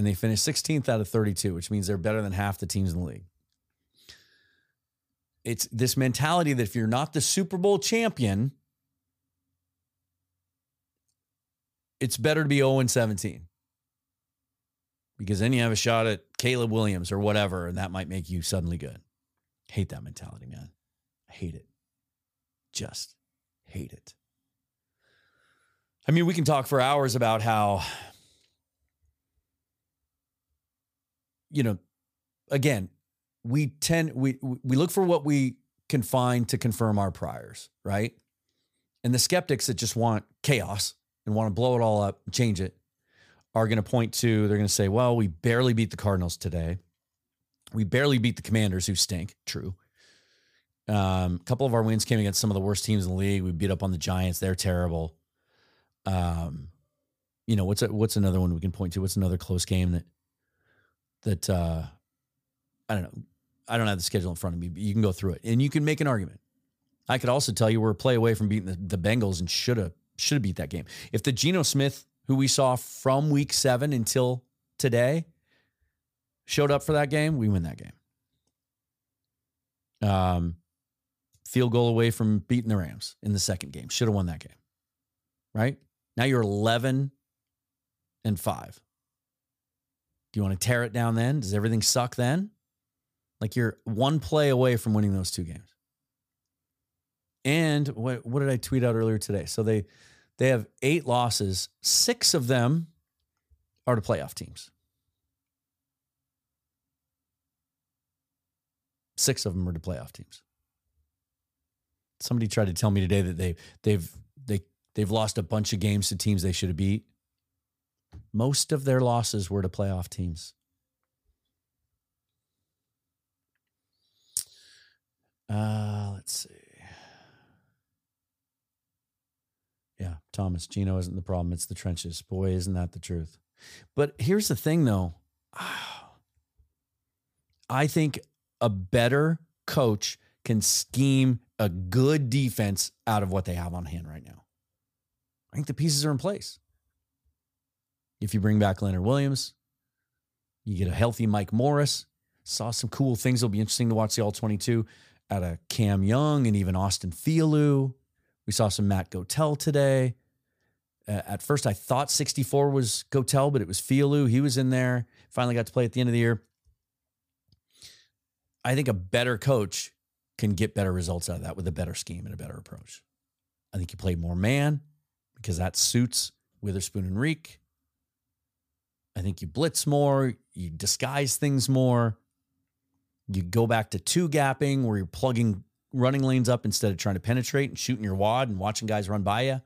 And they finished 16th out of 32, which means they're better than half the teams in the league it's this mentality that if you're not the Super Bowl champion, it's better to be 0 and 17 because then you have a shot at Caleb Williams or whatever, and that might make you suddenly good. Hate that mentality, man. I hate it. Just hate it. I mean, we can talk for hours about how you know, again, we tend we we look for what we can find to confirm our priors, right? And the skeptics that just want chaos and want to blow it all up, change it, are going to point to they're going to say, "Well, we barely beat the Cardinals today. We barely beat the Commanders who stink." True. Um, a couple of our wins came against some of the worst teams in the league. We beat up on the Giants; they're terrible. Um, you know what's a, what's another one we can point to? What's another close game that that uh, I don't know. I don't have the schedule in front of me, but you can go through it and you can make an argument. I could also tell you we're a play away from beating the, the Bengals and should have should have beat that game. If the Geno Smith, who we saw from week seven until today, showed up for that game, we win that game. Um, field goal away from beating the Rams in the second game. Should have won that game. Right? Now you're 11 and 5. Do you want to tear it down then? Does everything suck then? Like you're one play away from winning those two games. And what what did I tweet out earlier today? So they they have eight losses. Six of them are to playoff teams. Six of them are to playoff teams. Somebody tried to tell me today that they they've they they've lost a bunch of games to teams they should have beat. Most of their losses were to playoff teams. Uh, let's see. Yeah, Thomas, Geno isn't the problem. It's the trenches. Boy, isn't that the truth. But here's the thing, though. I think a better coach can scheme a good defense out of what they have on hand right now. I think the pieces are in place. If you bring back Leonard Williams, you get a healthy Mike Morris. Saw some cool things. It'll be interesting to watch the All 22 out of Cam Young and even Austin Thielu. We saw some Matt Gotel today. Uh, at first, I thought 64 was Gotel, but it was Thielu. He was in there. Finally got to play at the end of the year. I think a better coach can get better results out of that with a better scheme and a better approach. I think you play more man because that suits Witherspoon and Riq. I think you blitz more, you disguise things more. You go back to two gapping where you're plugging running lanes up instead of trying to penetrate and shooting your wad and watching guys run by you.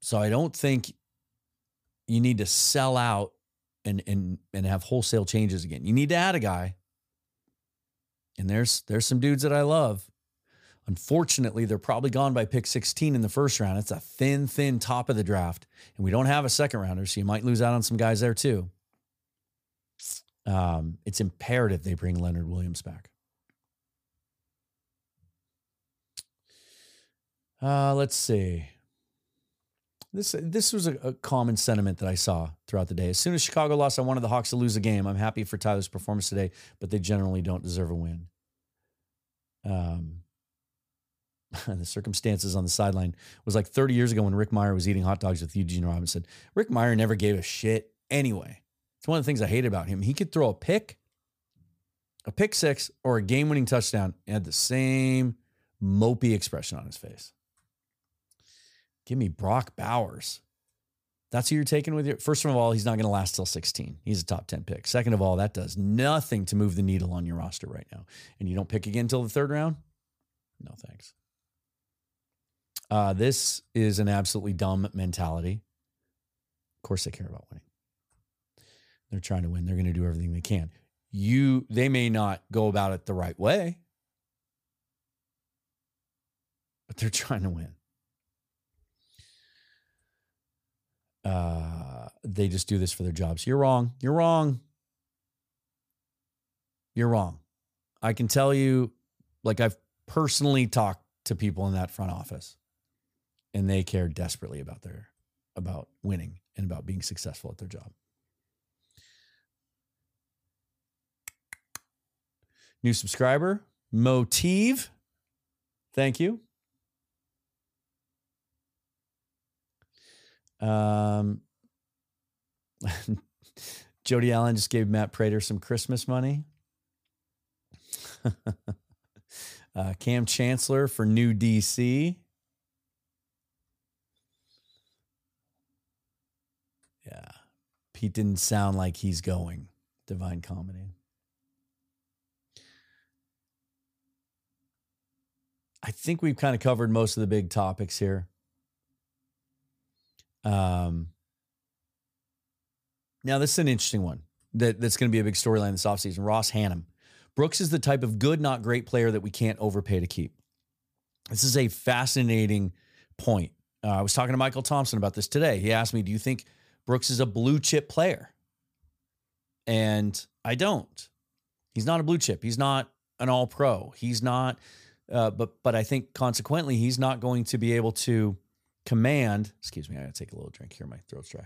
So I don't think you need to sell out and and and have wholesale changes again. You need to add a guy. And there's there's some dudes that I love. Unfortunately, they're probably gone by pick 16 in the first round. It's a thin, thin top of the draft. And we don't have a second rounder, so you might lose out on some guys there too um, it's imperative they bring Leonard Williams back. Uh, let's see. This this was a, a, common sentiment that I saw throughout the day. As soon as Chicago lost, I wanted the Hawks to lose a game. I'm happy for Tyler's performance today, but they generally don't deserve a win. Um, the circumstances on the sideline was like 30 years ago when Rick Mirer was eating hot dogs with Eugene Robinson. Rick Mirer never gave a shit anyway. It's one of the things I hate about him. He could throw a pick, a pick six, or a game winning touchdown and had the same mopey expression on his face. Give me Brock Bowers. That's who you're taking with you. First of all, he's not going to last till 16. He's a top 10 pick. Second of all, that does nothing to move the needle on your roster right now. And you don't pick again until the third round? No, thanks. Uh, this is an absolutely dumb mentality. Of course, they care about winning. They're trying to win. They're going to do everything they can. You they may not go about it the right way, but they're trying to win. Uh, they just do this for their jobs. You're wrong. You're wrong. You're wrong. I can tell you, like I've personally talked to people in that front office, and they care desperately about their about winning and about being successful at their job. New subscriber, Motive. Thank you. Um, Jody Allen just gave Matt Prater some Christmas money. uh, Kam Chancellor for new DC. Pete didn't sound like he's going. Divine Comedy. I think we've kind of covered most of the big topics here. Um, now, this is an interesting one that, that's going to be a big storyline this offseason. Ross Hannum. Brooks is the type of good, not great player that we can't overpay to keep. This is a fascinating point. Uh, I was talking to Michael Thompson about this today. He asked me, Do you think Brooks is a blue chip player? And I don't. He's not a blue chip. He's not an all pro. He's not, uh, but but I think consequently, he's not going to be able to command. Excuse me, I gotta take a little drink here. My throat's dry.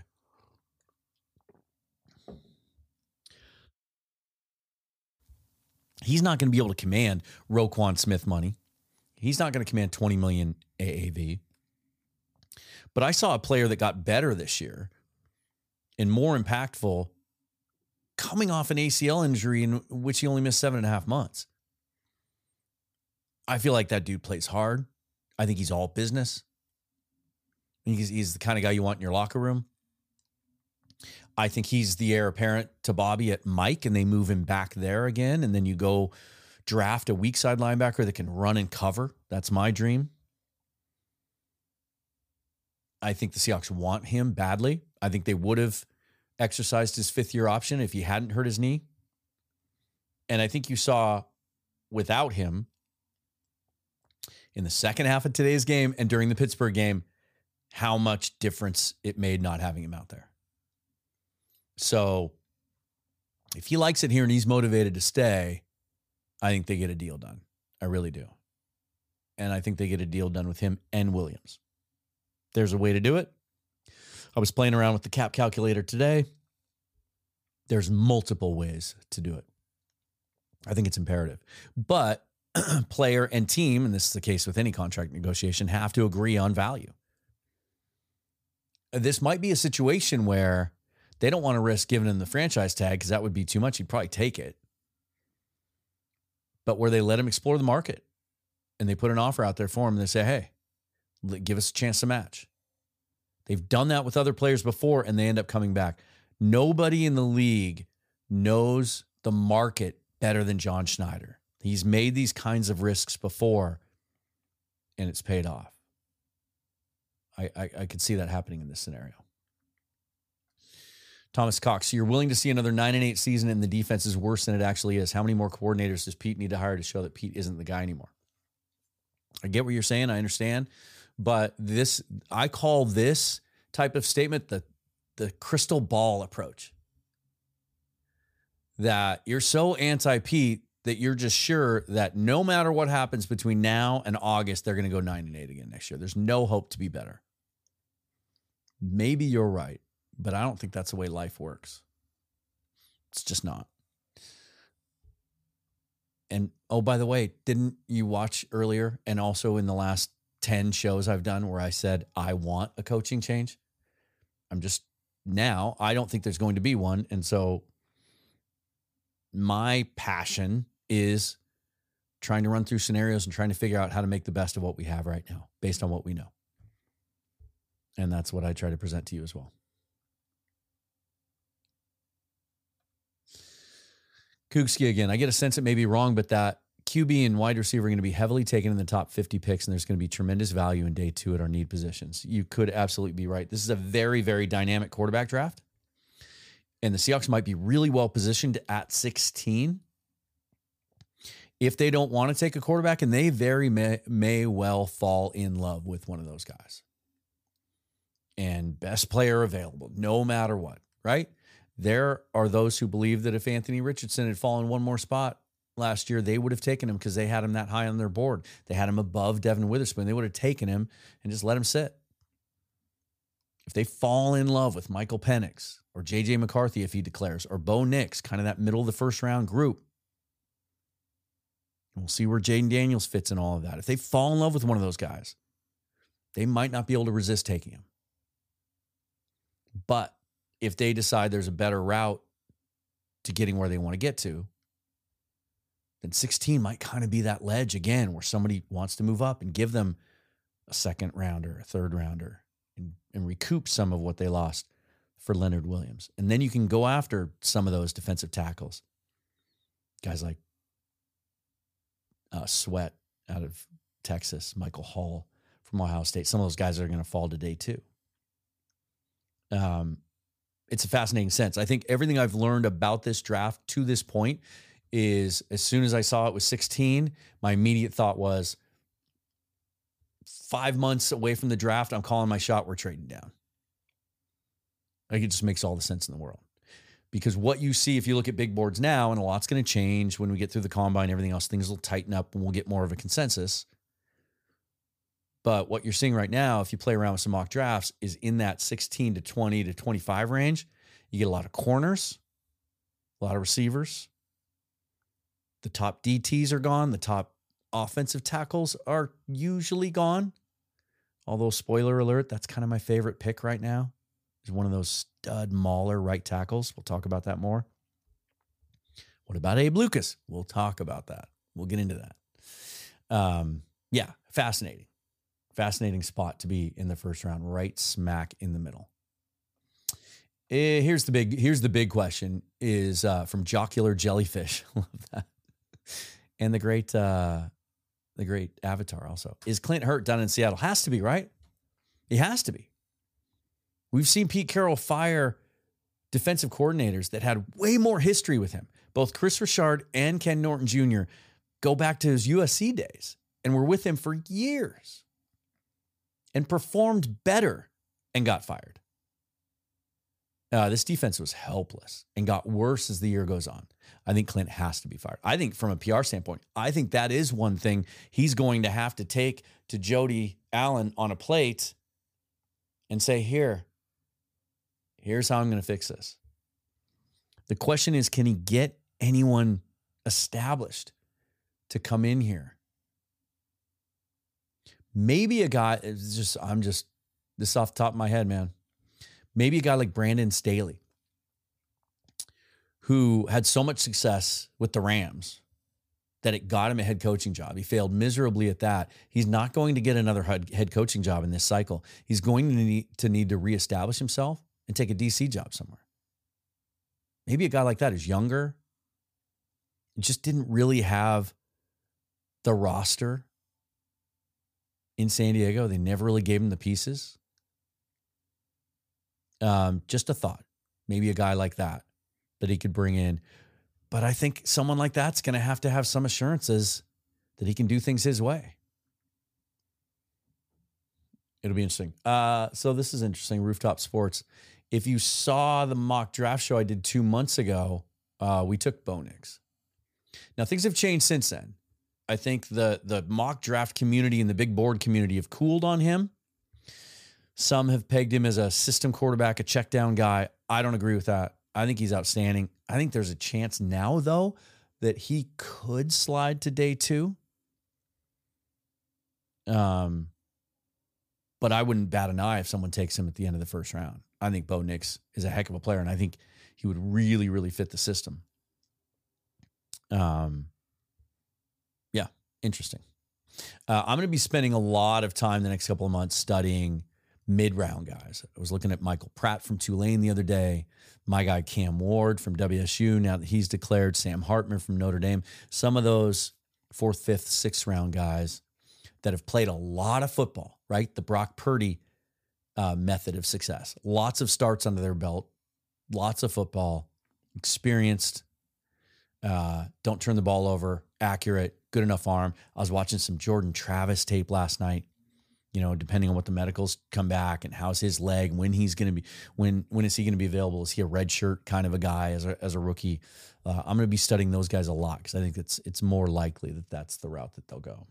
He's not going to be able to command Roquan Smith money. He's not going to command 20 million AAV. But I saw a player that got better this year and more impactful coming off an ACL injury in which he only missed seven and a half months. I feel like that dude plays hard. I think he's all business. He's, he's the kind of guy you want in your locker room. I think he's the heir apparent to Bobby at Mike, and they move him back there again. And then you go draft a weak side linebacker that can run and cover. That's my dream. I think the Seahawks want him badly. I think they would have exercised his fifth year option if he hadn't hurt his knee. And I think you saw without him in the second half of today's game and during the Pittsburgh game how much difference it made not having him out there. So if he likes it here and he's motivated to stay, I think they get a deal done. I really do. And I think they get a deal done with him and Williams. There's a way to do it. I was playing around with the cap calculator today. There's multiple ways to do it. I think it's imperative. But player and team, and this is the case with any contract negotiation, have to agree on value. This might be a situation where they don't want to risk giving him the franchise tag because that would be too much. He'd probably take it. But where they let him explore the market and they put an offer out there for him and they say, hey, give us a chance to match. They've done that with other players before and they end up coming back. Nobody in the league knows the market better than John Schneider. He's made these kinds of risks before and it's paid off. I, I, I could see that happening in this scenario. Thomas Cox, so you're willing to see another nine and eight season and the defense is worse than it actually is. How many more coordinators does Pete need to hire to show that Pete isn't the guy anymore? I get what you're saying. I understand. But this, I call this type of statement the, the crystal ball approach. That you're so anti Pete that you're just sure that no matter what happens between now and August, they're going to go nine and eight again next year. There's no hope to be better. Maybe you're right. But I don't think that's the way life works. It's just not. And oh, by the way, didn't you watch earlier and also in the last 10 shows I've done where I said I want a coaching change? I'm just now, I don't think there's going to be one. And so my passion is trying to run through scenarios and trying to figure out how to make the best of what we have right now based on what we know. And that's what I try to present to you as well. Kukski again. I get a sense it may be wrong, but that QB and wide receiver are going to be heavily taken in the top 50 picks, and there's going to be tremendous value in day two at our need positions. You could absolutely be right. This is a very, very dynamic quarterback draft. And the Seahawks might be really well positioned at 16 if they don't want to take a quarterback, and they very may, may well fall in love with one of those guys. And best player available, no matter what, right? There are those who believe that if Anthony Richardson had fallen one more spot last year, they would have taken him because they had him that high on their board. They had him above Devon Witherspoon. They would have taken him and just let him sit. If they fall in love with Michael Penix or JJ McCarthy, if he declares, or Bo Nix, kind of that middle of the first round group, we'll see where Jayden Daniels fits in all of that. If they fall in love with one of those guys, they might not be able to resist taking him. But if they decide there's a better route to getting where they want to get to, then 16 might kind of be that ledge again where somebody wants to move up and give them a second rounder, a third rounder, and, and recoup some of what they lost for Leonard Williams. And then you can go after some of those defensive tackles. Guys like uh, Sweat out of Texas, Michael Hall from Ohio State. Some of those guys are going to fall today too. Um, it's a fascinating sense. I think everything I've learned about this draft to this point is as soon as I saw it was 16, my immediate thought was five months away from the draft, I'm calling my shot, we're trading down. Like it just makes all the sense in the world. Because what you see, if you look at big boards now, and a lot's going to change when we get through the combine, everything else, things will tighten up and we'll get more of a consensus. But what you're seeing right now, if you play around with some mock drafts, is in that 16 to 20 to 25 range. You get a lot of corners, a lot of receivers. The top DTs are gone. The top offensive tackles are usually gone. Although, spoiler alert, that's kind of my favorite pick right now. Is one of those stud mauler right tackles. We'll talk about that more. What about Abe Lucas? We'll talk about that. We'll get into that. Um, yeah, fascinating fascinating spot to be in the first round, right smack in the middle. Eh, here's the big here's the big question is uh, from Jocular Jellyfish. Love that. And the great uh, the great Avatar also. Is Clint Hurtt down in Seattle? Has to be, right? He has to be. We've seen Pete Carroll fire defensive coordinators that had way more history with him. Both Kris Richard and Ken Norton Jr. go back to his USC days and were with him for years and performed better and got fired. Uh, this defense was helpless and got worse as the year goes on. I think Clint has to be fired. I think from a PR standpoint, I think that is one thing he's going to have to take to Jody Allen on a plate and say, here, here's how I'm going to fix this. The question is, can he get anyone established to come in here Maybe a guy is just I'm just this off the top of my head, man. Maybe a guy like Brandon Staley, who had so much success with the Rams that it got him a head coaching job. He failed miserably at that. He's not going to get another head coaching job in this cycle. He's going to need to need to reestablish himself and take a DC job somewhere. Maybe a guy like that is younger, just didn't really have the roster in San Diego. They never really gave him the pieces. Um, just a thought. Maybe a guy like that that he could bring in. But I think someone like that's going to have to have some assurances that he can do things his way. It'll be interesting. Uh, so this is interesting. Rooftop Sports. If you saw the mock draft show I did two months ago, uh, we took Bo Nix. Now things have changed since then. I think the the mock draft community and the big board community have cooled on him. Some have pegged him as a system quarterback, a check down guy. I don't agree with that. I think he's outstanding. I think there's a chance now, though, that he could slide to day two. Um, but I wouldn't bat an eye if someone takes him at the end of the first round. I think Bo Nix is a heck of a player, and I think he would really, really fit the system. Um, yeah, interesting. Uh, I'm going to be spending a lot of time the next couple of months studying mid round guys. I was looking at Michael Pratt from Tulane the other day, my guy Cam Ward from WSU, now that he's declared, Sam Hartman from Notre Dame. Some of those fourth, fifth, sixth round guys that have played a lot of football, right? The Brock Purdy uh, method of success. Lots of starts under their belt, lots of football, experienced, uh, don't turn the ball over, accurate, good enough arm. I was watching some Jordan Travis tape last night. You know, depending on what the medicals come back and how's his leg, when he's going to be, when when is he going to be available? Is he a red shirt kind of a guy as a as a rookie? Uh, I'm going to be studying those guys a lot because I think it's it's more likely that that's the route that they'll go.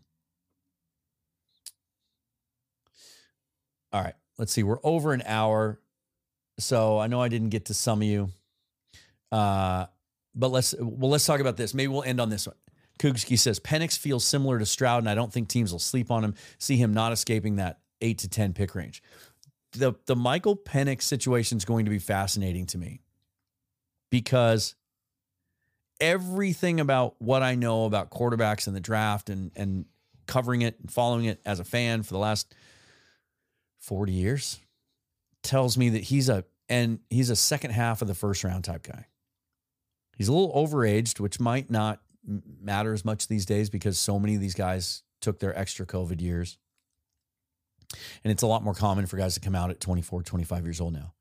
All right, let's see. We're over an hour, so I know I didn't get to some of you. Uh, but let's well let's talk about this. Maybe we'll end on this one. Kugski says Penix feels similar to Stroud, and I don't think teams will sleep on him. See him not escaping that eight to ten pick range. The the Michael Penix situation is going to be fascinating to me because everything about what I know about quarterbacks in the draft and and covering it and following it as a fan for the last 40 years tells me that he's a and he's a second half of the first round type guy. He's a little overaged, which might not matter as much these days because so many of these guys took their extra COVID years. And it's a lot more common for guys to come out at 24, 25 years old now.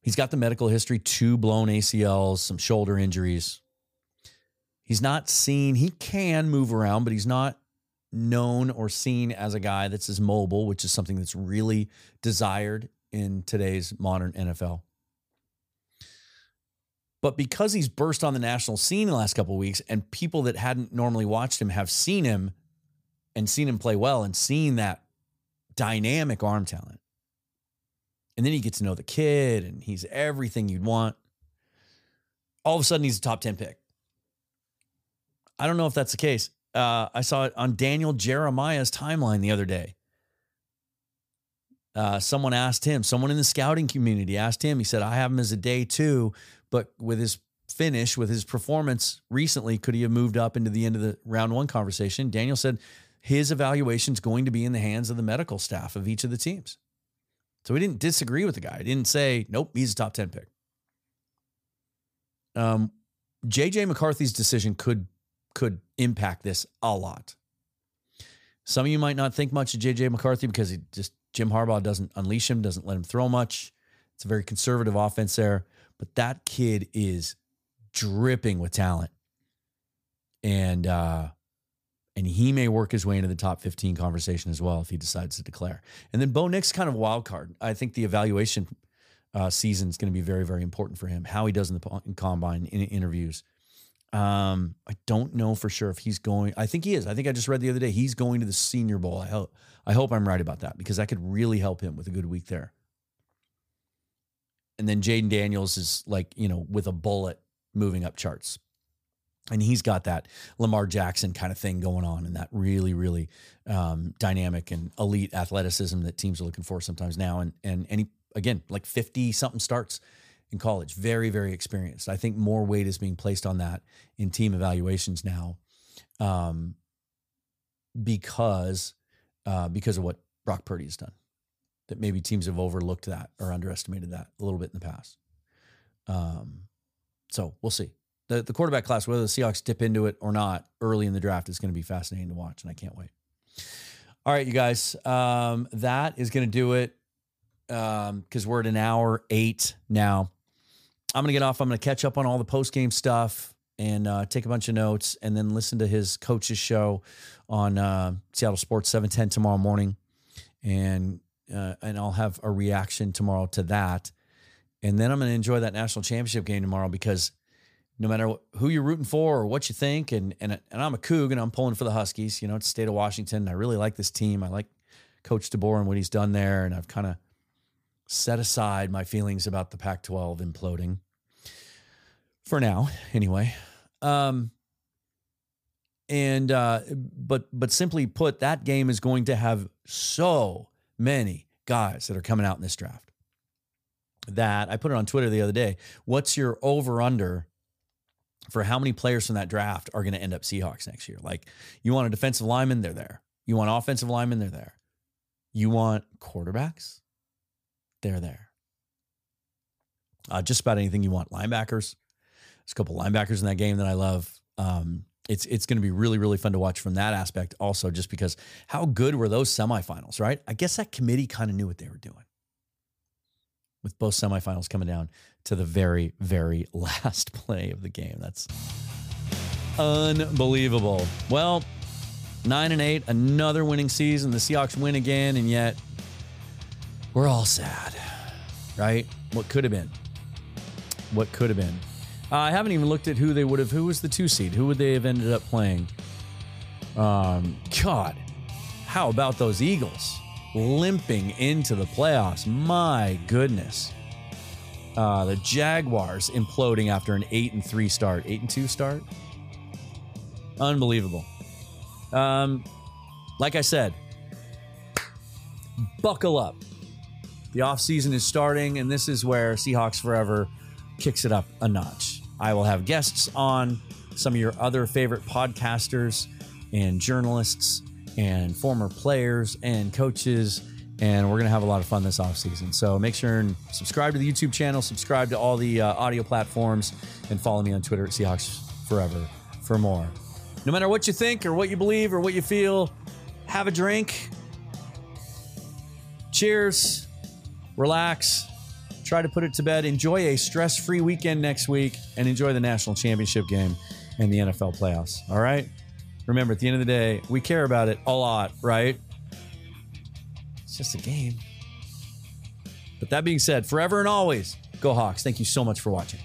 He's got the medical history, two blown ACLs, some shoulder injuries. He's not seen, he can move around, but he's not known or seen as a guy that's as mobile, which is something that's really desired in today's modern NFL. But because he's burst on the national scene in the last couple weeks, and people that hadn't normally watched him have seen him and seen him play well and seen that dynamic arm talent. And then you get to know the kid, and he's everything you'd want. All of a sudden, he's a top 10 pick. I don't know if that's the case. Uh, I saw it on Daniel Jeremiah's timeline the other day. Uh, someone asked him, someone in the scouting community asked him, he said, I have him as a day two, but with his finish, with his performance recently, could he have moved up into the end of the round one conversation? Daniel said his evaluation is going to be in the hands of the medical staff of each of the teams. So he didn't disagree with the guy. He didn't say, nope, he's a top 10 pick. Um, JJ McCarthy's decision could could impact this a lot. Some of you might not think much of JJ McCarthy because he just Jim Harbaugh doesn't unleash him, doesn't let him throw much. It's a very conservative offense there, but that kid is dripping with talent. And uh and he may work his way into the top 15 conversation as well if he decides to declare. And then Bo Nix kind of wild card. I think the evaluation uh, season is going to be very, very important for him. How he does in the in combine in interviews. Um, I don't know for sure if he's going. I think he is. I think I just read the other day he's going to the Senior Bowl. I hope. I hope I'm right about that because that could really help him with a good week there. And then Jayden Daniels is like you know with a bullet moving up charts, and he's got that Lamar Jackson kind of thing going on, and that really really um, dynamic and elite athleticism that teams are looking for sometimes now. And and and he again like fifty something starts in college. Very, very experienced. I think more weight is being placed on that in team evaluations now, um, because uh, because of what Brock Purdy has done. That maybe teams have overlooked that or underestimated that a little bit in the past. Um, so we'll see. The the quarterback class, whether the Seahawks dip into it or not early in the draft, is going to be fascinating to watch, and I can't wait. All right, you guys, um, that is going to do it because um, we're at an hour eight now. I'm going to get off. I'm going to catch up on all the post game stuff and uh, take a bunch of notes and then listen to his coach's show on uh, Seattle Sports 710 tomorrow morning. And, uh, and I'll have a reaction tomorrow to that. And then I'm going to enjoy that national championship game tomorrow because no matter who you're rooting for or what you think, and, and, and I'm a Coug and I'm pulling for the Huskies, you know, it's state of Washington. I really like this team. I like Coach DeBoer and what he's done there. And I've kind of set aside my feelings about the Pac 12 imploding for now, anyway. Um, and, uh, but, but simply put, that game is going to have so many guys that are coming out in this draft that I put it on Twitter the other day. What's your over under for how many players from that draft are going to end up Seahawks next year? Like, you want a defensive lineman, they're there. You want offensive linemen, they're there. You want quarterbacks, they're there. Uh, just about anything you want. Linebackers. There's a couple linebackers in that game that I love. Um, it's it's going to be really really fun to watch from that aspect. Also, just because how good were those semifinals? Right. I guess that committee kind of knew what they were doing with both semifinals coming down to the very very last play of the game. That's unbelievable. Well, nine and eight, another winning season. The Seahawks win again, and yet we're all sad, right? What could have been? What could have been? Uh, I haven't even looked at who they would have. Who was the two seed? Who would they have ended up playing? Um, God, how about those Eagles limping into the playoffs? My goodness. Uh, the Jaguars imploding after an eight and three start, eight and two start. Unbelievable. Um, like I said, buckle up. The offseason is starting, and this is where Seahawks Forever kicks it up a notch. I will have guests on some of your other favorite podcasters and journalists and former players and coaches and we're going to have a lot of fun this offseason. So make sure and subscribe to the YouTube channel, subscribe to all the uh, audio platforms, and follow me on Twitter at Seahawks Forever for more. No matter what you think or what you believe or what you feel, have a drink. Cheers. Relax. Try to put it to bed. Enjoy a stress free weekend next week and enjoy the national championship game and the NFL playoffs. All right? Remember, at the end of the day, we care about it a lot, right? It's just a game. But that being said, forever and always, go Hawks. Thank you so much for watching.